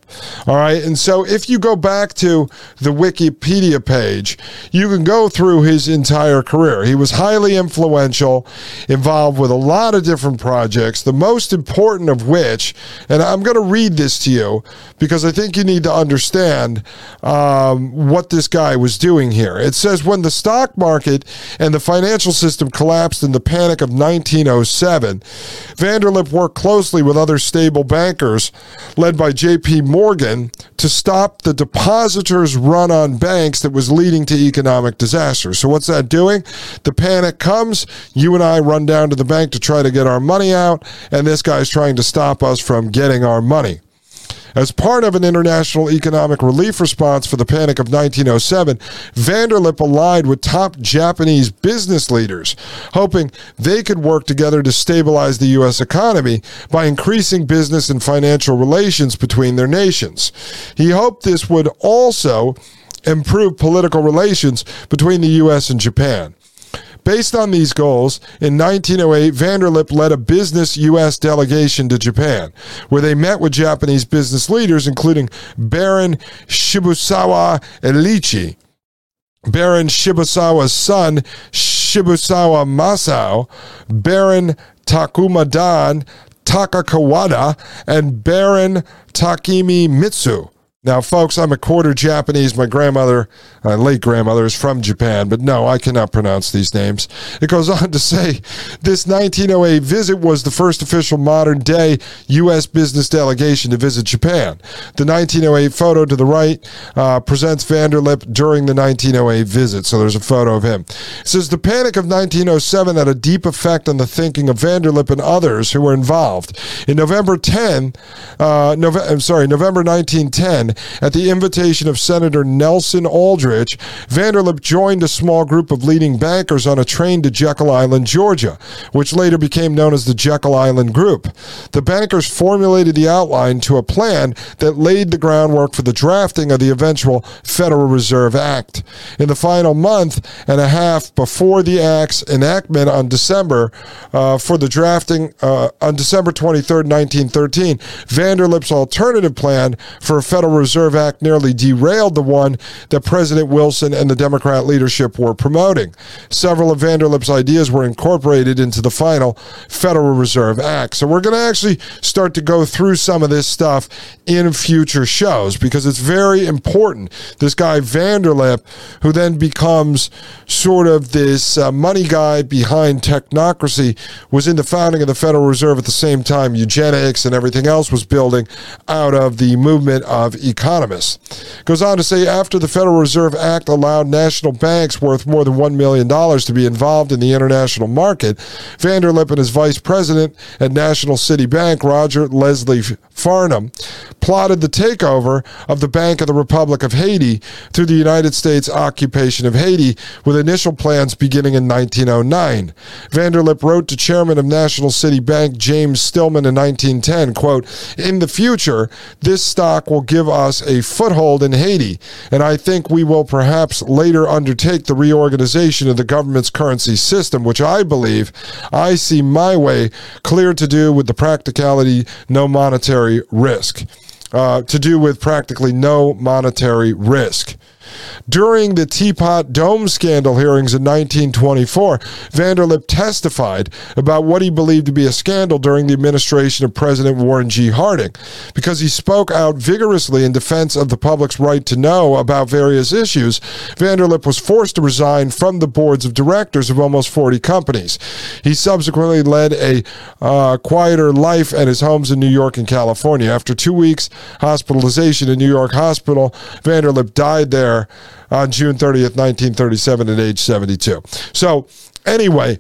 All right. And so if you go back to the Wikipedia page, you can go through his entire career. He was highly influential, involved with a lot of different projects, the most important of which, and I'm going to read this to you because I think you need to understand. Uh, um, what this guy was doing here. It says when the stock market and the financial system collapsed in the panic of 1907, Vanderlip worked closely with other stable bankers, led by J.P. Morgan, to stop the depositors' run on banks that was leading to economic disaster. So, what's that doing? The panic comes, you and I run down to the bank to try to get our money out, and this guy's trying to stop us from getting our money. As part of an international economic relief response for the Panic of 1907, Vanderlip allied with top Japanese business leaders, hoping they could work together to stabilize the U.S. economy by increasing business and financial relations between their nations. He hoped this would also improve political relations between the U.S. and Japan. Based on these goals, in 1908, Vanderlip led a business U.S. delegation to Japan, where they met with Japanese business leaders, including Baron Shibusawa Eiichi. Baron Shibusawa's son, Shibusawa Masao, Baron Takuma Dan Takakawada, and Baron Takemi Mitsu. Now, folks, I'm a quarter Japanese. My grandmother, uh, late grandmother, is from Japan, but no, I cannot pronounce these names. It goes on to say this 1908 visit was the first official modern day U.S. business delegation to visit Japan. The 1908 photo to the right uh, presents Vanderlip during the 1908 visit, so there's a photo of him. It says the panic of 1907 had a deep effect on the thinking of Vanderlip and others who were involved. In November 10, uh, November, I'm sorry, November 1910, at the invitation of Senator Nelson Aldrich, Vanderlip joined a small group of leading bankers on a train to Jekyll Island, Georgia, which later became known as the Jekyll Island Group. The bankers formulated the outline to a plan that laid the groundwork for the drafting of the eventual Federal Reserve Act. In the final month and a half before the Act's enactment on December, uh, for the drafting uh, on December 23, 1913, Vanderlip's alternative plan for a Federal Reserve Act nearly derailed the one that President Wilson and the Democrat leadership were promoting. Several of Vanderlip's ideas were incorporated into the final Federal Reserve Act. So we're going to actually start to go through some of this stuff in future shows because it's very important. This guy Vanderlip, who then becomes sort of this uh, money guy behind technocracy, was in the founding of the Federal Reserve at the same time eugenics and everything else was building out of the movement of economists. Goes on to say after the Federal Reserve Act allowed national banks worth more than $1 million to be involved in the international market, Vanderlip and his vice president at National City Bank, Roger Leslie Farnham, plotted the takeover of the Bank of the Republic of Haiti through the United States occupation of Haiti, with initial plans beginning in 1909. Vanderlip wrote to chairman of National City Bank, James Stillman, in 1910, quote, In the future, this stock will give us a foothold in Haiti, and I think we will perhaps later undertake the reorganization of the government's currency system, which I believe I see my way clear to do with the practicality, no monetary risk. Uh, to do with practically no monetary risk. During the Teapot Dome scandal hearings in 1924, Vanderlip testified about what he believed to be a scandal during the administration of President Warren G. Harding. Because he spoke out vigorously in defense of the public's right to know about various issues, Vanderlip was forced to resign from the boards of directors of almost 40 companies. He subsequently led a uh, quieter life at his homes in New York and California. After two weeks hospitalization in New York Hospital, Vanderlip died there on June 30th, 1937, at age 72. So, anyway,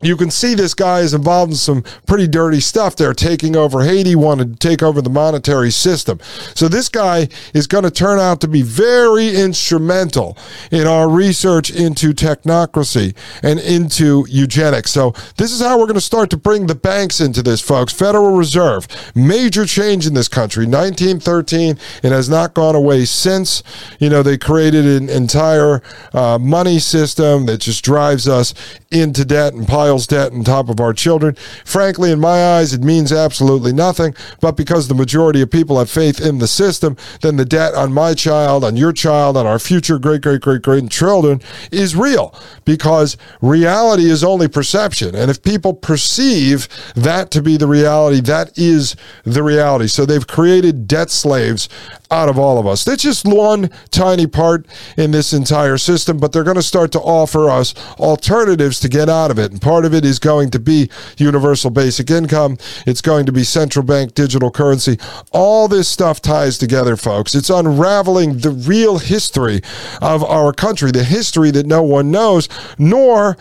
you can see this guy is involved in some pretty dirty stuff there, taking over Haiti, wanted to take over the monetary system. So this guy is going to turn out to be very instrumental in our research into technocracy and into eugenics. So this is how we're going to start to bring the banks into this, folks. Federal Reserve, major change in this country, 1913. It has not gone away since. You know, they created an entire uh, money system that just drives us into debt and piles debt on top of our children. Frankly, in my eyes, it means absolutely nothing. But because the majority of people have faith in the system, then the debt on my child, on your child, on our future great, great, great, great children is real because reality is only perception. And if people perceive that to be the reality, that is the reality. So they've created debt slaves out of all of us. That's just one tiny part in this entire system, but they're going to start to offer us alternatives to get out of it. And part of it is going to be universal basic income. It's going to be central bank digital currency. All this stuff ties together, folks. It's unraveling the real history of our country, the history that no one knows, nor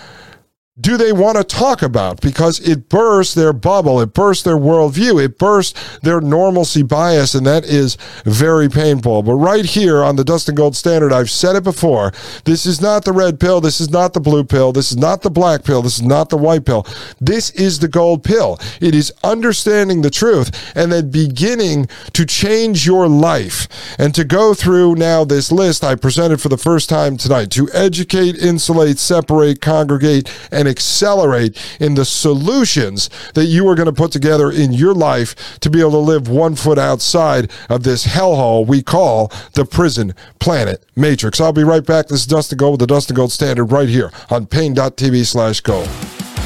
do they want to talk about because it bursts their bubble, it bursts their worldview, it bursts their normalcy bias, and that is very painful. But right here on the Dustin Gold Standard, I've said it before this is not the red pill, this is not the blue pill, this is not the black pill, this is not the white pill. This is the gold pill. It is understanding the truth and then beginning to change your life. And to go through now this list I presented for the first time tonight to educate, insulate, separate, congregate, and accelerate in the solutions that you are going to put together in your life to be able to live one foot outside of this hellhole we call the prison planet matrix. I'll be right back. This is Dustin Gold with the Dustin Gold Standard right here on Paine.tv slash gold.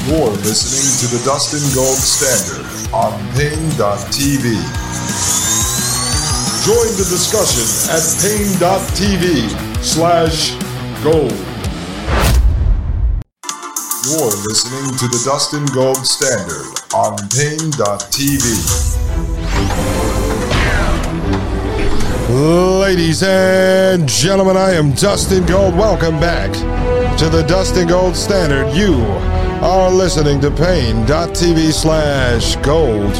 You're listening to the Dustin Gold Standard on Paine.tv. Join the discussion at Paine.tv slash gold. You're listening to the Dustin Gold Standard on Paine.tv. Ladies and gentlemen, I am Dustin Gold. Welcome back to the Dustin Gold Standard. You are listening to Paine.tv slash gold.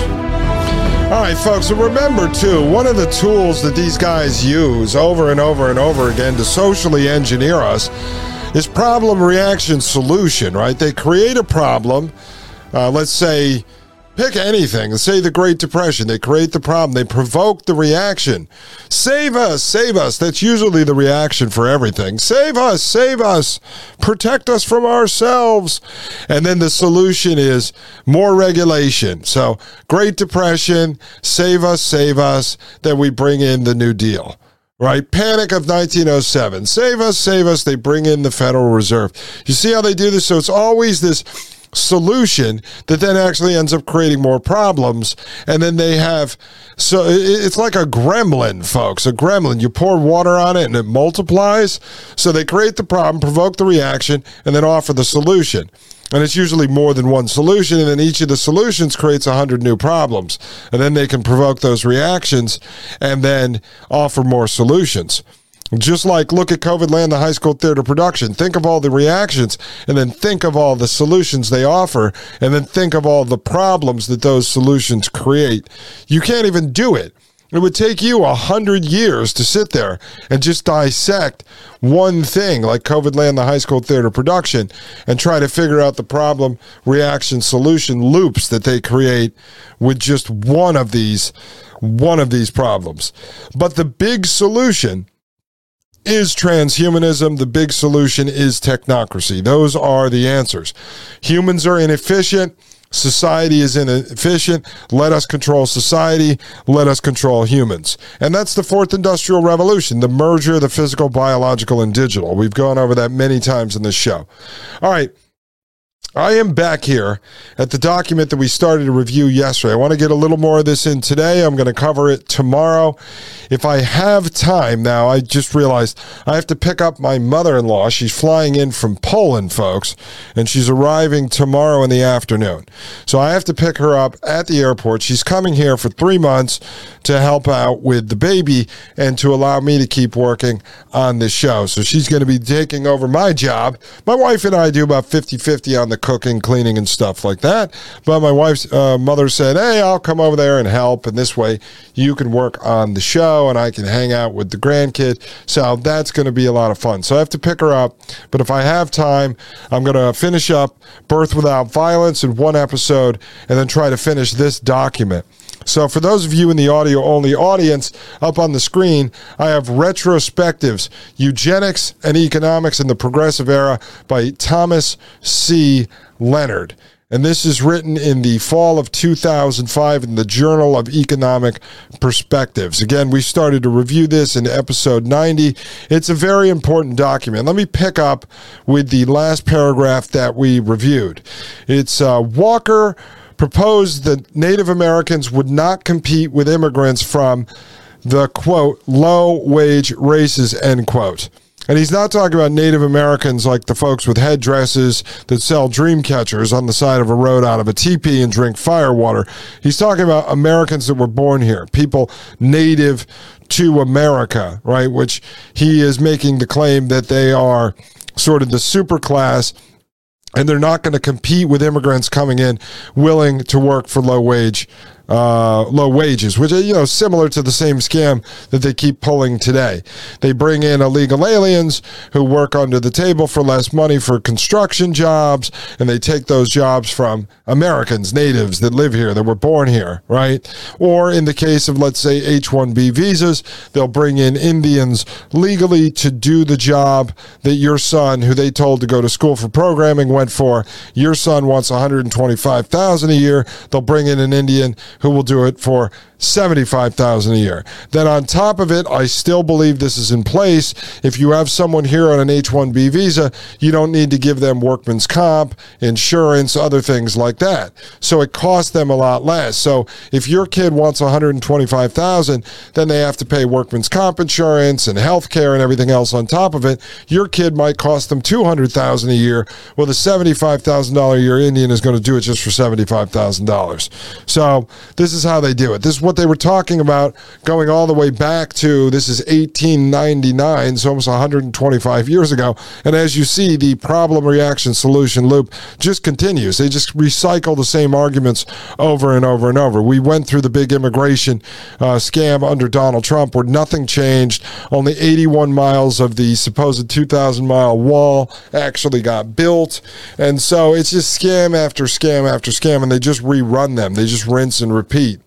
All right, folks, so remember too, one of the tools that these guys use over and over and over again to socially engineer us is problem reaction solution, right? They create a problem, uh, let's say, pick anything, say the Great Depression. They create the problem, they provoke the reaction. Save us, save us. That's usually the reaction for everything. Save us, save us, protect us from ourselves. And then the solution is more regulation. So, Great Depression, save us, save us. Then we bring in the New Deal right? Panic of 1907. Save us, save us. They bring in the Federal Reserve. You see how they do this? So it's always this solution that then actually ends up creating more problems. And then they have, so it's like a gremlin, folks, a gremlin. You pour water on it and it multiplies. So they create the problem, provoke the reaction, and then offer the solution. And it's usually more than one solution. And then each of the solutions creates a hundred new problems. And then they can provoke those reactions and then offer more solutions. Just like look at COVID land, the high school theater production. Think of all the reactions and then think of all the solutions they offer and then think of all the problems that those solutions create. You can't even do it. It would take you a hundred years to sit there and just dissect one thing like COVID land, the high school theater production, and try to figure out the problem, reaction, solution loops that they create with just one of these, one of these problems. But the big solution is transhumanism. The big solution is technocracy. Those are the answers. Humans are inefficient. Society is inefficient. Let us control society. Let us control humans. And that's the fourth industrial revolution, the merger of the physical, biological, and digital. We've gone over that many times in this show. All right. I am back here at the document that we started to review yesterday. I want to get a little more of this in today. I'm going to cover it tomorrow. If I have time now, I just realized I have to pick up my mother in law. She's flying in from Poland, folks, and she's arriving tomorrow in the afternoon. So I have to pick her up at the airport. She's coming here for three months to help out with the baby and to allow me to keep working on this show. So she's going to be taking over my job. My wife and I do about 50 50 on the cooking, cleaning, and stuff like that. But my wife's uh, mother said, Hey, I'll come over there and help. And this way you can work on the show and I can hang out with the grandkid. So that's going to be a lot of fun. So I have to pick her up. But if I have time, I'm going to finish up Birth Without Violence in one episode and then try to finish this document. So, for those of you in the audio only audience, up on the screen, I have retrospectives Eugenics and Economics in the Progressive Era by Thomas C. Leonard. And this is written in the fall of 2005 in the Journal of Economic Perspectives. Again, we started to review this in episode 90. It's a very important document. Let me pick up with the last paragraph that we reviewed. It's uh, Walker proposed that Native Americans would not compete with immigrants from the quote low wage races end quote. And he's not talking about Native Americans like the folks with headdresses that sell dream catchers on the side of a road out of a teepee and drink firewater. He's talking about Americans that were born here, people native to America, right? Which he is making the claim that they are sort of the super class and they're not going to compete with immigrants coming in willing to work for low wage uh, low wages, which are, you know, similar to the same scam that they keep pulling today. They bring in illegal aliens who work under the table for less money for construction jobs, and they take those jobs from Americans, natives that live here, that were born here, right? Or in the case of, let's say, H 1B visas, they'll bring in Indians legally to do the job that your son, who they told to go to school for programming, went for. Your son wants 125000 a year. They'll bring in an Indian who will do it for 75,000 a year. Then on top of it, I still believe this is in place. If you have someone here on an H1B visa, you don't need to give them workman's comp, insurance, other things like that. So it costs them a lot less. So if your kid wants 125,000, then they have to pay workman's comp insurance and health care and everything else on top of it. Your kid might cost them 200,000 a year. Well, the $75,000 a year Indian is going to do it just for $75,000. So this is how they do it. This is what they were talking about going all the way back to this is 1899, so almost 125 years ago. And as you see, the problem reaction solution loop just continues. They just recycle the same arguments over and over and over. We went through the big immigration uh, scam under Donald Trump where nothing changed. Only 81 miles of the supposed 2,000 mile wall actually got built. And so it's just scam after scam after scam, and they just rerun them. They just rinse and repeat.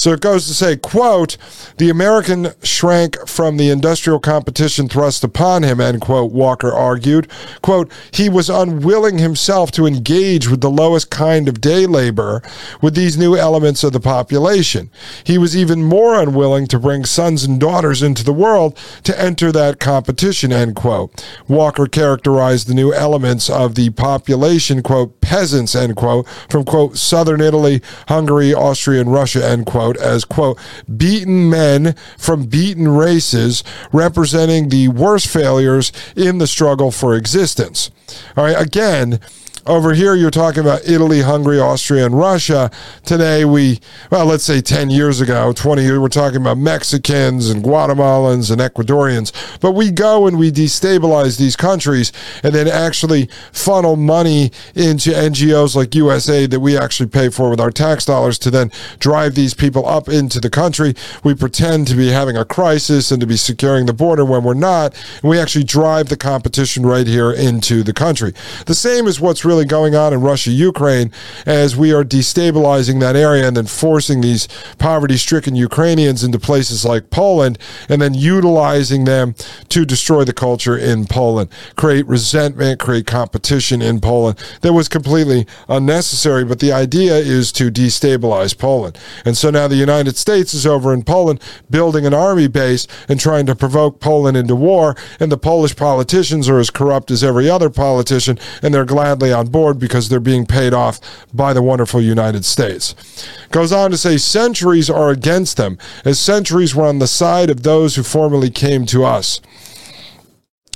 So it goes to say, quote, the American shrank from the industrial competition thrust upon him, end quote, Walker argued. Quote, he was unwilling himself to engage with the lowest kind of day labor with these new elements of the population. He was even more unwilling to bring sons and daughters into the world to enter that competition, end quote. Walker characterized the new elements of the population, quote, peasants, end quote, from, quote, southern Italy, Hungary, Austria, and Russia, end quote as, quote, beaten men from beaten races representing the worst failures in the struggle for existence. All right, again, over here, you're talking about Italy, Hungary, Austria, and Russia. Today, we, well, let's say 10 years ago, 20 years, we're talking about Mexicans and Guatemalans and Ecuadorians. But we go and we destabilize these countries and then actually funnel money into NGOs like USAID that we actually pay for with our tax dollars to then drive these people up into the country. We pretend to be having a crisis and to be securing the border when we're not. And we actually drive the competition right here into the country. The same is what's really going on in Russia, Ukraine, as we are destabilizing that area and then forcing these poverty stricken Ukrainians into places like Poland and then utilizing them to destroy the culture in Poland, create resentment, create competition in Poland that was completely unnecessary. But the idea is to destabilize Poland. And so now the United States is over in Poland building an army base and trying to provoke Poland into war. And the Polish politicians are as corrupt as every other politician, and they're gladly on board because they're being paid off by the wonderful United States. Goes on to say centuries are against them, as centuries were on the side of those who formerly came to us.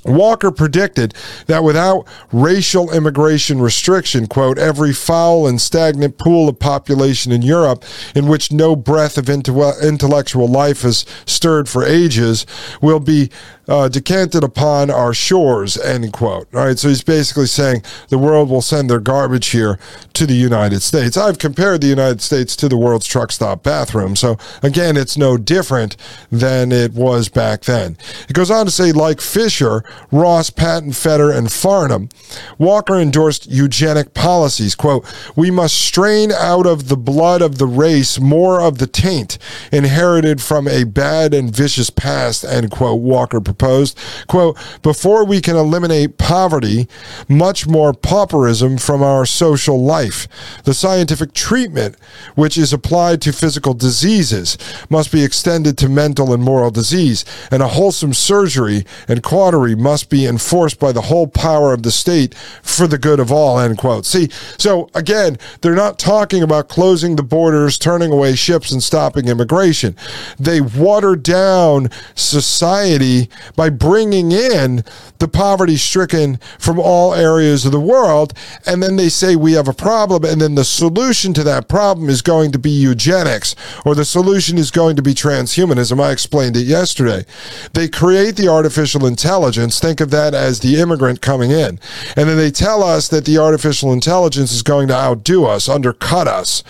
Walker predicted that without racial immigration restriction, quote, every foul and stagnant pool of population in Europe in which no breath of intellectual life has stirred for ages will be uh, decanted upon our shores, end quote. All right, so he's basically saying the world will send their garbage here to the United States. I've compared the United States to the world's truck stop bathroom. So again, it's no different than it was back then. It goes on to say, like Fisher, Ross, Patten, Fetter, and Farnam, Walker endorsed eugenic policies. Quote, we must strain out of the blood of the race more of the taint inherited from a bad and vicious past, end quote, Walker proposed. Quote, before we can eliminate poverty, much more pauperism from our social life. The scientific treatment, which is applied to physical diseases, must be extended to mental and moral disease, and a wholesome surgery and cautery must be enforced by the whole power of the state for the good of all, end quote. See, so again, they're not talking about closing the borders, turning away ships, and stopping immigration. They water down society by bringing in the poverty stricken from all areas of the world. And then they say we have a problem. And then the solution to that problem is going to be eugenics or the solution is going to be transhumanism. I explained it yesterday. They create the artificial intelligence. Think of that as the immigrant coming in. And then they tell us that the artificial intelligence is going to outdo us, undercut us.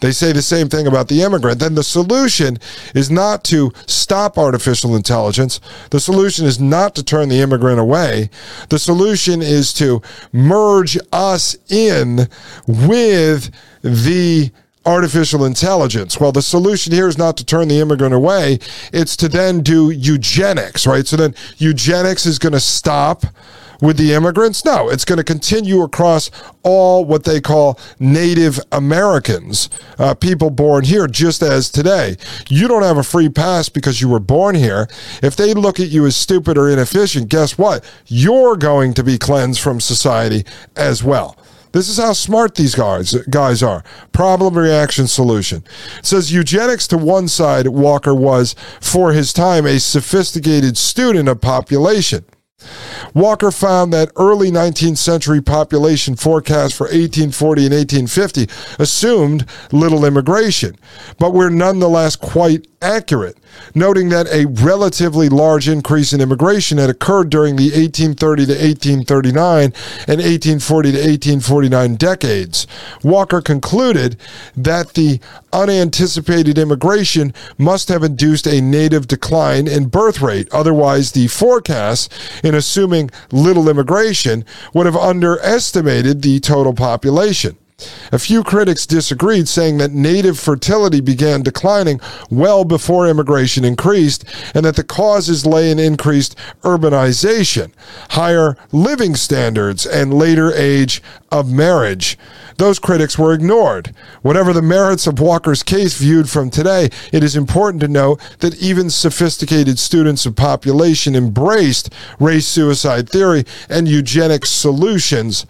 They say the same thing about the immigrant. Then the solution is not to stop artificial intelligence. The solution is not to turn the immigrant away. The solution is to merge us in with the artificial intelligence. Well, the solution here is not to turn the immigrant away, it's to then do eugenics, right? So then eugenics is going to stop with the immigrants? No, it's going to continue across all what they call Native Americans, uh, people born here, just as today. You don't have a free pass because you were born here. If they look at you as stupid or inefficient, guess what? You're going to be cleansed from society as well. This is how smart these guys guys are. Problem, reaction, solution. It says eugenics to one side, Walker was, for his time, a sophisticated student of population. Walker found that early 19th century population forecasts for 1840 and 1850 assumed little immigration, but were nonetheless quite accurate, noting that a relatively large increase in immigration had occurred during the 1830 to 1839 and 1840 to 1849 decades. Walker concluded that the unanticipated immigration must have induced a native decline in birth rate. Otherwise, the forecasts, in assuming little immigration, would have underestimated the total population. A few critics disagreed, saying that native fertility began declining well before immigration increased and that the causes lay in increased urbanization, higher living standards, and later age of marriage. Those critics were ignored. Whatever the merits of Walker's case viewed from today, it is important to note that even sophisticated students of population embraced race suicide theory and eugenic solutions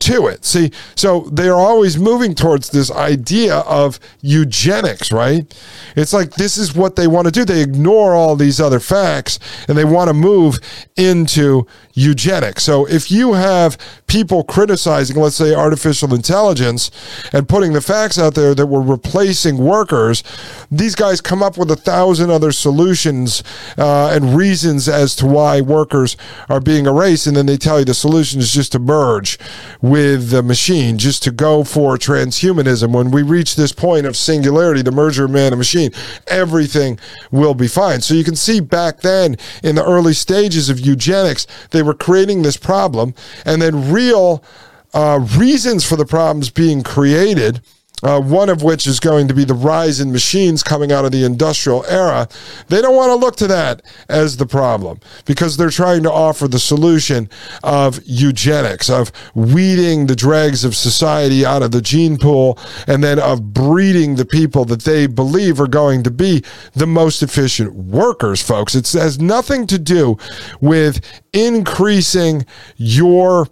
to it. See, so they're always moving towards this idea of eugenics, right? It's like this is what they want to do. They ignore all these other facts and they want to move into eugenics. So if you have people criticizing, let's say, artificial intelligence and putting the facts out there that we're replacing workers, these guys come up with a thousand other solutions uh, and reasons as to why workers are being erased. And then they tell you the solution is just to merge with the machine, just to go for transhumanism. When we reach this point of singularity, the merger of man and machine, everything will be fine. So you can see back then in the early stages of eugenics, they were creating this problem, and then real uh, reasons for the problems being created uh, one of which is going to be the rise in machines coming out of the industrial era. They don't want to look to that as the problem because they're trying to offer the solution of eugenics, of weeding the dregs of society out of the gene pool, and then of breeding the people that they believe are going to be the most efficient workers, folks. It has nothing to do with increasing your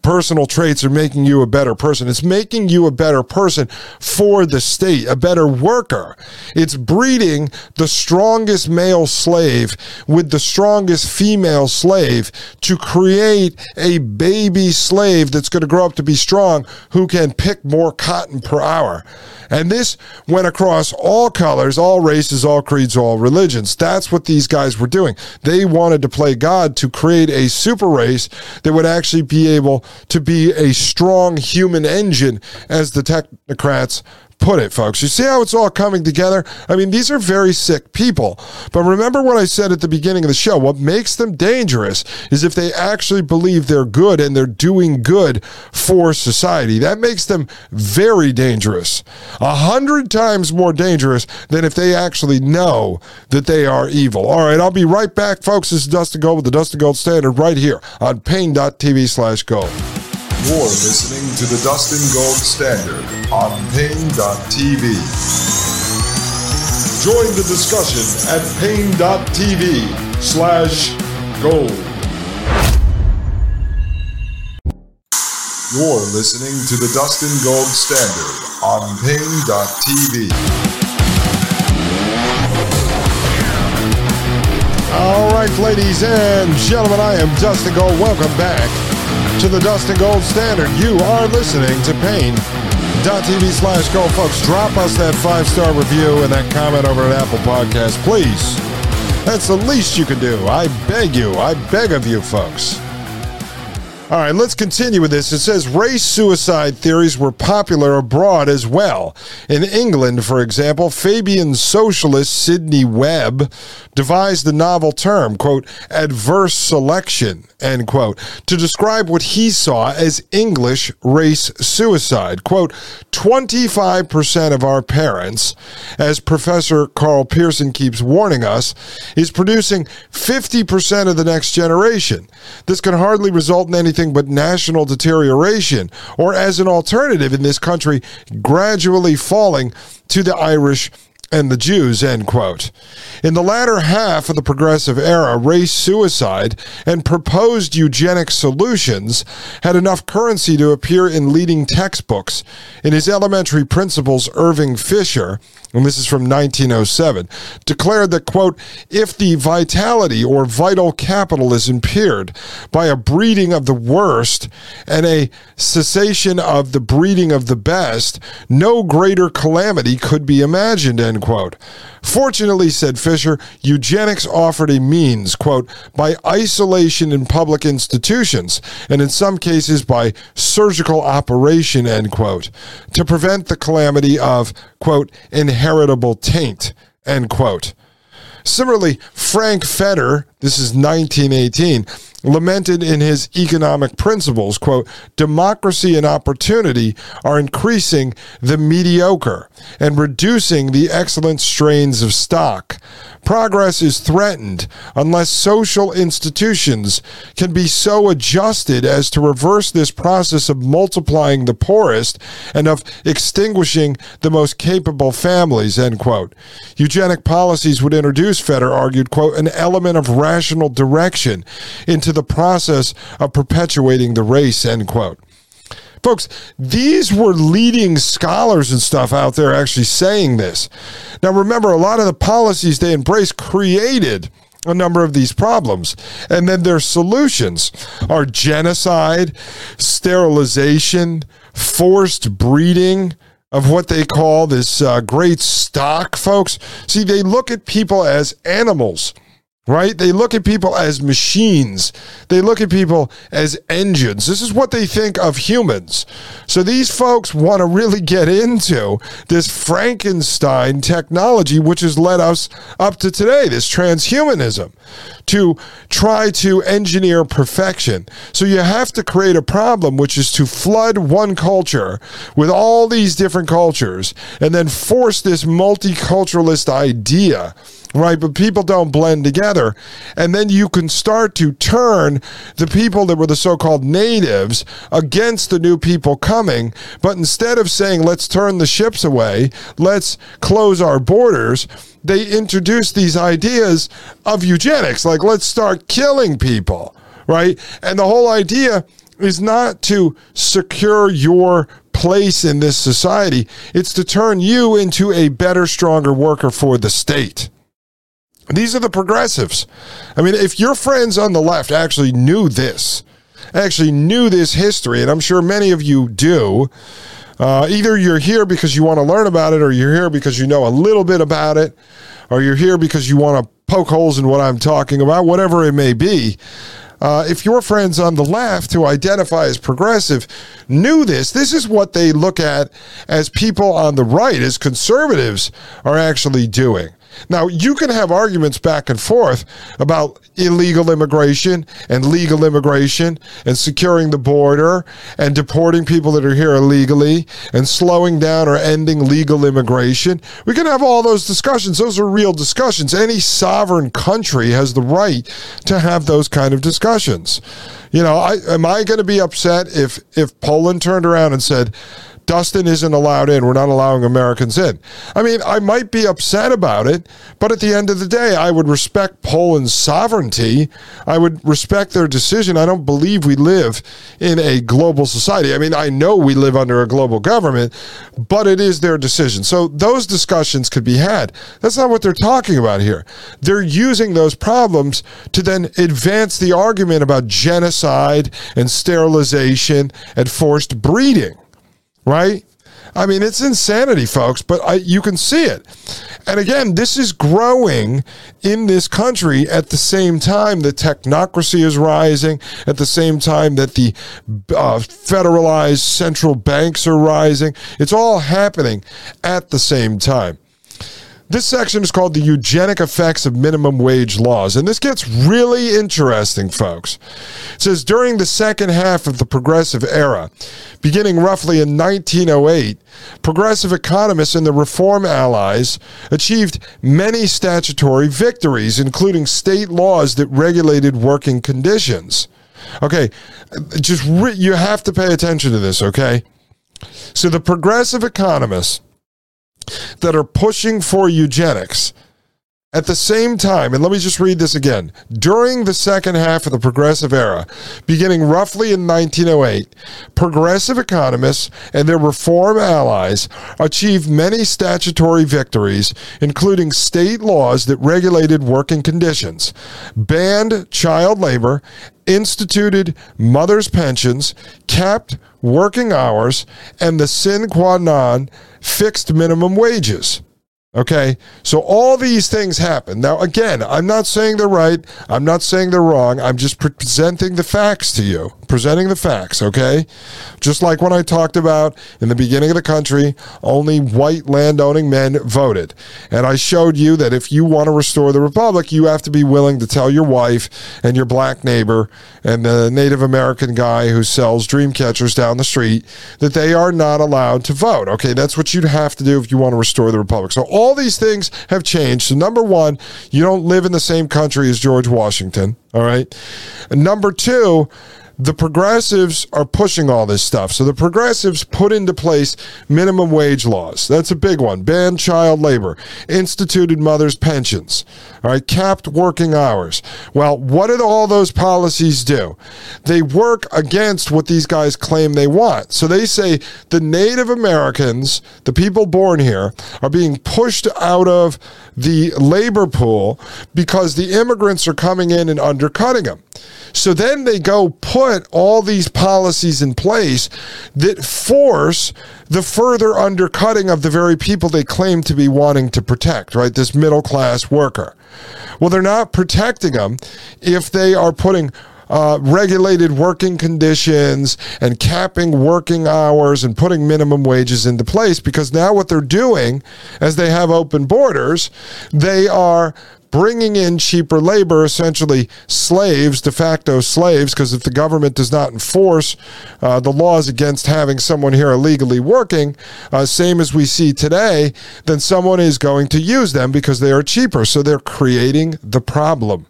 personal traits are making you a better person. It's making you a better person for the state, a better worker. It's breeding the strongest male slave with the strongest female slave to create a baby slave that's going to grow up to be strong who can pick more cotton per hour. And this went across all colors, all races, all creeds, all religions. That's what these guys were doing. They wanted to play God to create a super race that would actually be able to be a strong human engine, as the technocrats put it, folks. You see how it's all coming together? I mean, these are very sick people. But remember what I said at the beginning of the show. What makes them dangerous is if they actually believe they're good and they're doing good for society. That makes them very dangerous. A hundred times more dangerous than if they actually know that they are evil. All right, I'll be right back, folks. This is Dustin Gold with the Dustin Gold Standard right here on Paine.tv slash gold. You're listening to the Dustin Gold Standard on Paine.tv. Join the discussion at Paine.tv slash gold. You're listening to the Dustin Gold Standard on Paine.tv. All right, ladies and gentlemen, I am Dustin Gold. Welcome back to the Dustin Gold Standard. You are listening to Paine.tv slash gold. Folks, drop us that five star review and that comment over at Apple Podcast, please. That's the least you can do. I beg you. I beg of you, folks. All right, let's continue with this. It says race suicide theories were popular abroad as well. In England, for example, Fabian socialist Sidney Webb devised the novel term, quote, adverse selection, end quote, to describe what he saw as English race suicide. Quote, 25% of our parents, as Professor Karl Pearson keeps warning us, is producing 50% of the next generation. This can hardly result in anything but national deterioration, or as an alternative in this country, gradually falling to the Irish and the Jews, end quote. In the latter half of the progressive era, race suicide and proposed eugenic solutions had enough currency to appear in leading textbooks. In his elementary principles, Irving Fisher and this is from 1907, declared that, quote, if the vitality or vital capital is impaired by a breeding of the worst and a cessation of the breeding of the best, no greater calamity could be imagined, end quote. Fortunately, said Fisher, eugenics offered a means, quote, by isolation in public institutions, and in some cases by surgical operation, end quote, to prevent the calamity of, quote, inheritable taint, end quote. Similarly, Frank Fetter, this is 1918, lamented in his economic principles, quote, democracy and opportunity are increasing the mediocre and reducing the excellent strains of stock. Progress is threatened unless social institutions can be so adjusted as to reverse this process of multiplying the poorest and of extinguishing the most capable families, end quote. Eugenic policies would introduce, Fetter argued, quote, an element of rational direction into the process of perpetuating the race, end quote. Folks, these were leading scholars and stuff out there actually saying this. Now, remember, a lot of the policies they embraced created a number of these problems. And then their solutions are genocide, sterilization, forced breeding of what they call this uh, great stock, folks. See, they look at people as animals right? They look at people as machines. They look at people as engines. This is what they think of humans. So these folks want to really get into this Frankenstein technology, which has led us up to today, this transhumanism, to try to engineer perfection. So you have to create a problem, which is to flood one culture with all these different cultures and then force this multiculturalist idea right? But people don't blend together. And then you can start to turn the people that were the so called natives against the new people coming. But instead of saying, let's turn the ships away, let's close our borders, they introduce these ideas of eugenics, like let's start killing people, right? And the whole idea is not to secure your place in this society, it's to turn you into a better, stronger worker for the state. These are the progressives. I mean, if your friends on the left actually knew this, actually knew this history, and I'm sure many of you do, uh, either you're here because you want to learn about it, or you're here because you know a little bit about it, or you're here because you want to poke holes in what I'm talking about, whatever it may be. Uh, if your friends on the left who identify as progressive knew this, this is what they look at as people on the right, as conservatives, are actually doing. Now, you can have arguments back and forth about illegal immigration and legal immigration and securing the border and deporting people that are here illegally and slowing down or ending legal immigration. We can have all those discussions. Those are real discussions. Any sovereign country has the right to have those kind of discussions. You know, I, am I going to be upset if if Poland turned around and said, Dustin isn't allowed in. We're not allowing Americans in. I mean, I might be upset about it, but at the end of the day, I would respect Poland's sovereignty. I would respect their decision. I don't believe we live in a global society. I mean, I know we live under a global government, but it is their decision. So those discussions could be had. That's not what they're talking about here. They're using those problems to then advance the argument about genocide and sterilization and forced breeding right? I mean, it's insanity, folks, but I, you can see it. And again, this is growing in this country at the same time the technocracy is rising, at the same time that the uh, federalized central banks are rising. It's all happening at the same time. This section is called the eugenic effects of minimum wage laws. And this gets really interesting, folks. It says during the second half of the progressive era, beginning roughly in 1908, progressive economists and the reform allies achieved many statutory victories, including state laws that regulated working conditions. Okay, just re- you have to pay attention to this, okay? So the progressive economists that are pushing for eugenics At the same time, and let me just read this again. During the second half of the progressive era, beginning roughly in 1908, progressive economists and their reform allies achieved many statutory victories, including state laws that regulated working conditions, banned child labor, instituted mothers' pensions, capped working hours, and the sine qua non fixed minimum wages. Okay, so all these things happen. Now, again, I'm not saying they're right. I'm not saying they're wrong. I'm just presenting the facts to you. Presenting the facts, okay? Just like when I talked about in the beginning of the country, only white landowning men voted. And I showed you that if you want to restore the republic, you have to be willing to tell your wife and your black neighbor and the Native American guy who sells dream catchers down the street that they are not allowed to vote. Okay, that's what you'd have to do if you want to restore the republic. So, all these things have changed. So, number one, you don't live in the same country as George Washington. All right. And number two, the progressives are pushing all this stuff. So the progressives put into place minimum wage laws. That's a big one. Banned child labor, instituted mothers' pensions, all right, capped working hours. Well, what did all those policies do? They work against what these guys claim they want. So they say the Native Americans, the people born here, are being pushed out of the labor pool because the immigrants are coming in and undercutting them. So then they go put all these policies in place that force the further undercutting of the very people they claim to be wanting to protect, right? This middle class worker. Well, they're not protecting them if they are putting uh, regulated working conditions and capping working hours and putting minimum wages into place because now what they're doing as they have open borders, they are bringing in cheaper labor, essentially slaves, de facto slaves, because if the government does not enforce uh, the laws against having someone here illegally working, uh, same as we see today, then someone is going to use them because they are cheaper. So they're creating the problem.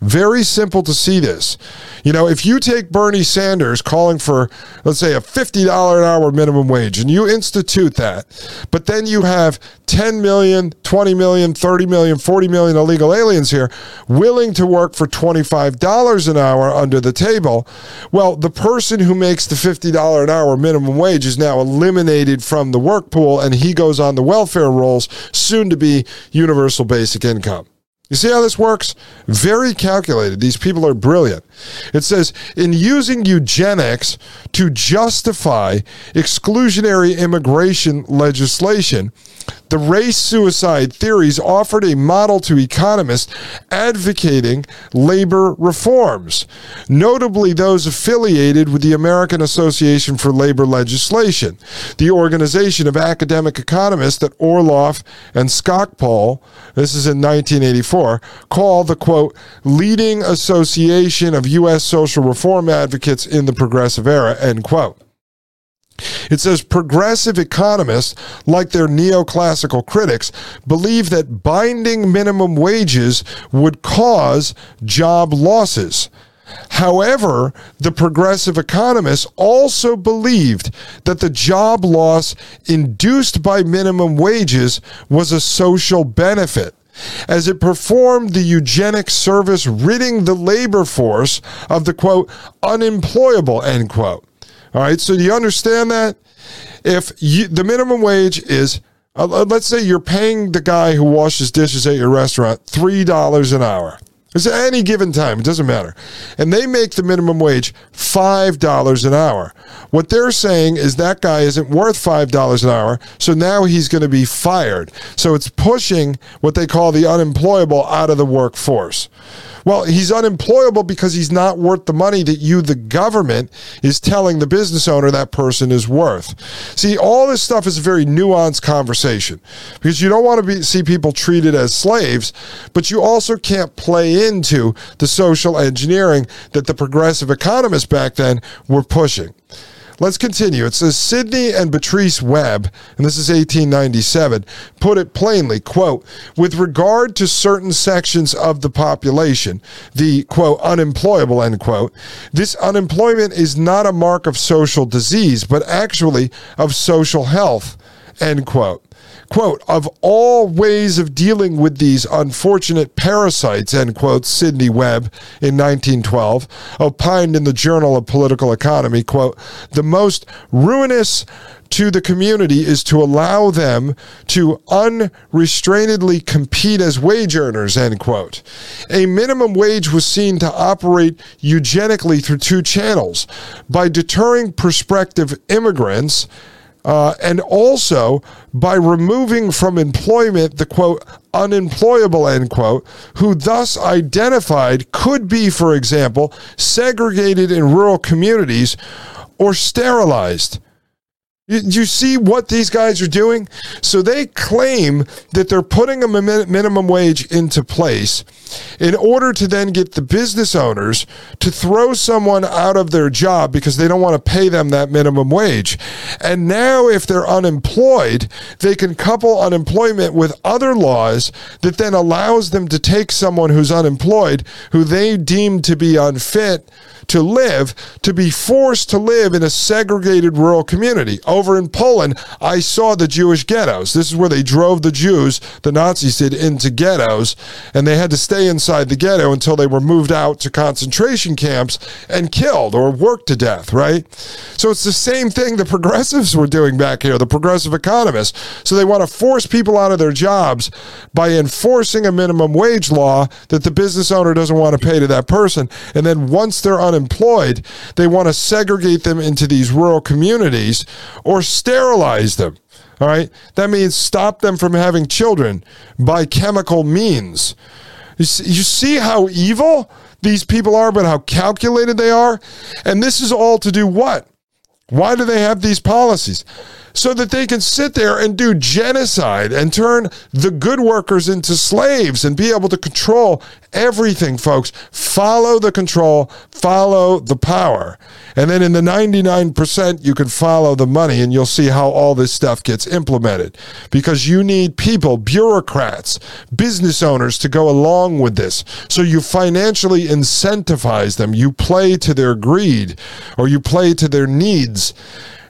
Very simple to see this. You know, if you take Bernie Sanders calling for, let's say, a $50 an hour minimum wage and you institute that, but then you have 10 million, 20 million, 30 million, 40 million illegal aliens here willing to work for $25 an hour under the table, well, the person who makes the $50 an hour minimum wage is now eliminated from the work pool and he goes on the welfare rolls, soon to be universal basic income. You see how this works? Very calculated. These people are brilliant. It says in using eugenics to justify exclusionary immigration legislation, the race suicide theories offered a model to economists advocating labor reforms, notably those affiliated with the American Association for Labor Legislation, the organization of academic economists that Orloff and Skocpol, this is in 1984, call the quote, leading association of U.S. social reform advocates in the progressive era, end quote. It says progressive economists, like their neoclassical critics, believe that binding minimum wages would cause job losses. However, the progressive economists also believed that the job loss induced by minimum wages was a social benefit as it performed the eugenic service ridding the labor force of the quote unemployable end quote all right. So do you understand that? If you, the minimum wage is, uh, let's say you're paying the guy who washes dishes at your restaurant $3 an hour. It's at any given time, it doesn't matter. And they make the minimum wage $5 an hour. What they're saying is that guy isn't worth $5 an hour, so now he's going to be fired. So it's pushing what they call the unemployable out of the workforce. Well, he's unemployable because he's not worth the money that you, the government, is telling the business owner that person is worth. See, all this stuff is a very nuanced conversation because you don't want to be, see people treated as slaves, but you also can't play into the social engineering that the progressive economists back then were pushing. Let's continue. It says Sidney and Beatrice Webb, and this is 1897, put it plainly, quote, with regard to certain sections of the population, the quote, unemployable, end quote, this unemployment is not a mark of social disease, but actually of social health, end quote. Quote, of all ways of dealing with these unfortunate parasites, end quote, Sidney Webb in 1912 opined in the Journal of Political Economy, quote, the most ruinous to the community is to allow them to unrestrainedly compete as wage earners, end quote. A minimum wage was seen to operate eugenically through two channels by deterring prospective immigrants. Uh, and also by removing from employment the quote unemployable end quote who thus identified could be for example segregated in rural communities or sterilized you, you see what these guys are doing? So they claim that they're putting a minimum wage into place in order to then get the business owners to throw someone out of their job because they don't want to pay them that minimum wage. And now, if they're unemployed, they can couple unemployment with other laws that then allows them to take someone who's unemployed, who they deem to be unfit to live, to be forced to live in a segregated rural community. Over in Poland, I saw the Jewish ghettos. This is where they drove the Jews, the Nazis did, into ghettos, and they had to stay inside the ghetto until they were moved out to concentration camps and killed or worked to death, right? So it's the same thing the progressives were doing back here, the progressive economists. So they want to force people out of their jobs by enforcing a minimum wage law that the business owner doesn't want to pay to that person. And then once they're unemployed, unemployed, they want to segregate them into these rural communities or sterilize them. All right. That means stop them from having children by chemical means. You see, you see how evil these people are, but how calculated they are? And this is all to do what? Why do they have these policies? so that they can sit there and do genocide and turn the good workers into slaves and be able to control everything, folks. Follow the control, follow the power. And then in the 99%, you can follow the money and you'll see how all this stuff gets implemented because you need people, bureaucrats, business owners to go along with this. So you financially incentivize them. You play to their greed or you play to their needs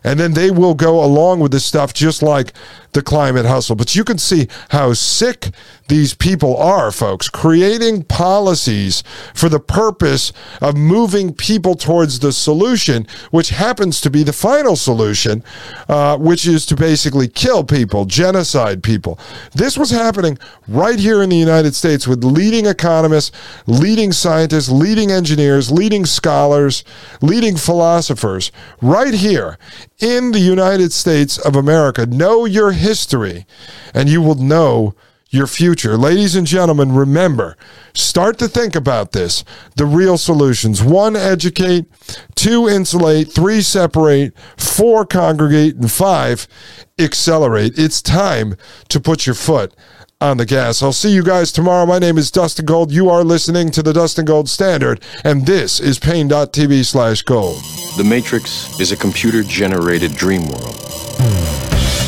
and then they will go along with this stuff just like the climate hustle. But you can see how sick these people are, folks, creating policies for the purpose of moving people towards the solution, which happens to be the final solution, uh, which is to basically kill people, genocide people. This was happening right here in the United States with leading economists, leading scientists, leading engineers, leading scholars, leading philosophers, right here in the United States of America. Know your history, and you will know your future. Ladies and gentlemen, remember, start to think about this. The real solutions one, educate, two, insulate, three, separate, four, congregate, and five, accelerate. It's time to put your foot on the gas. I'll see you guys tomorrow. My name is Dustin Gold. You are listening to the Dustin Gold Standard, and this is Paine.tv slash gold. The Matrix is a computer generated dream world hmm.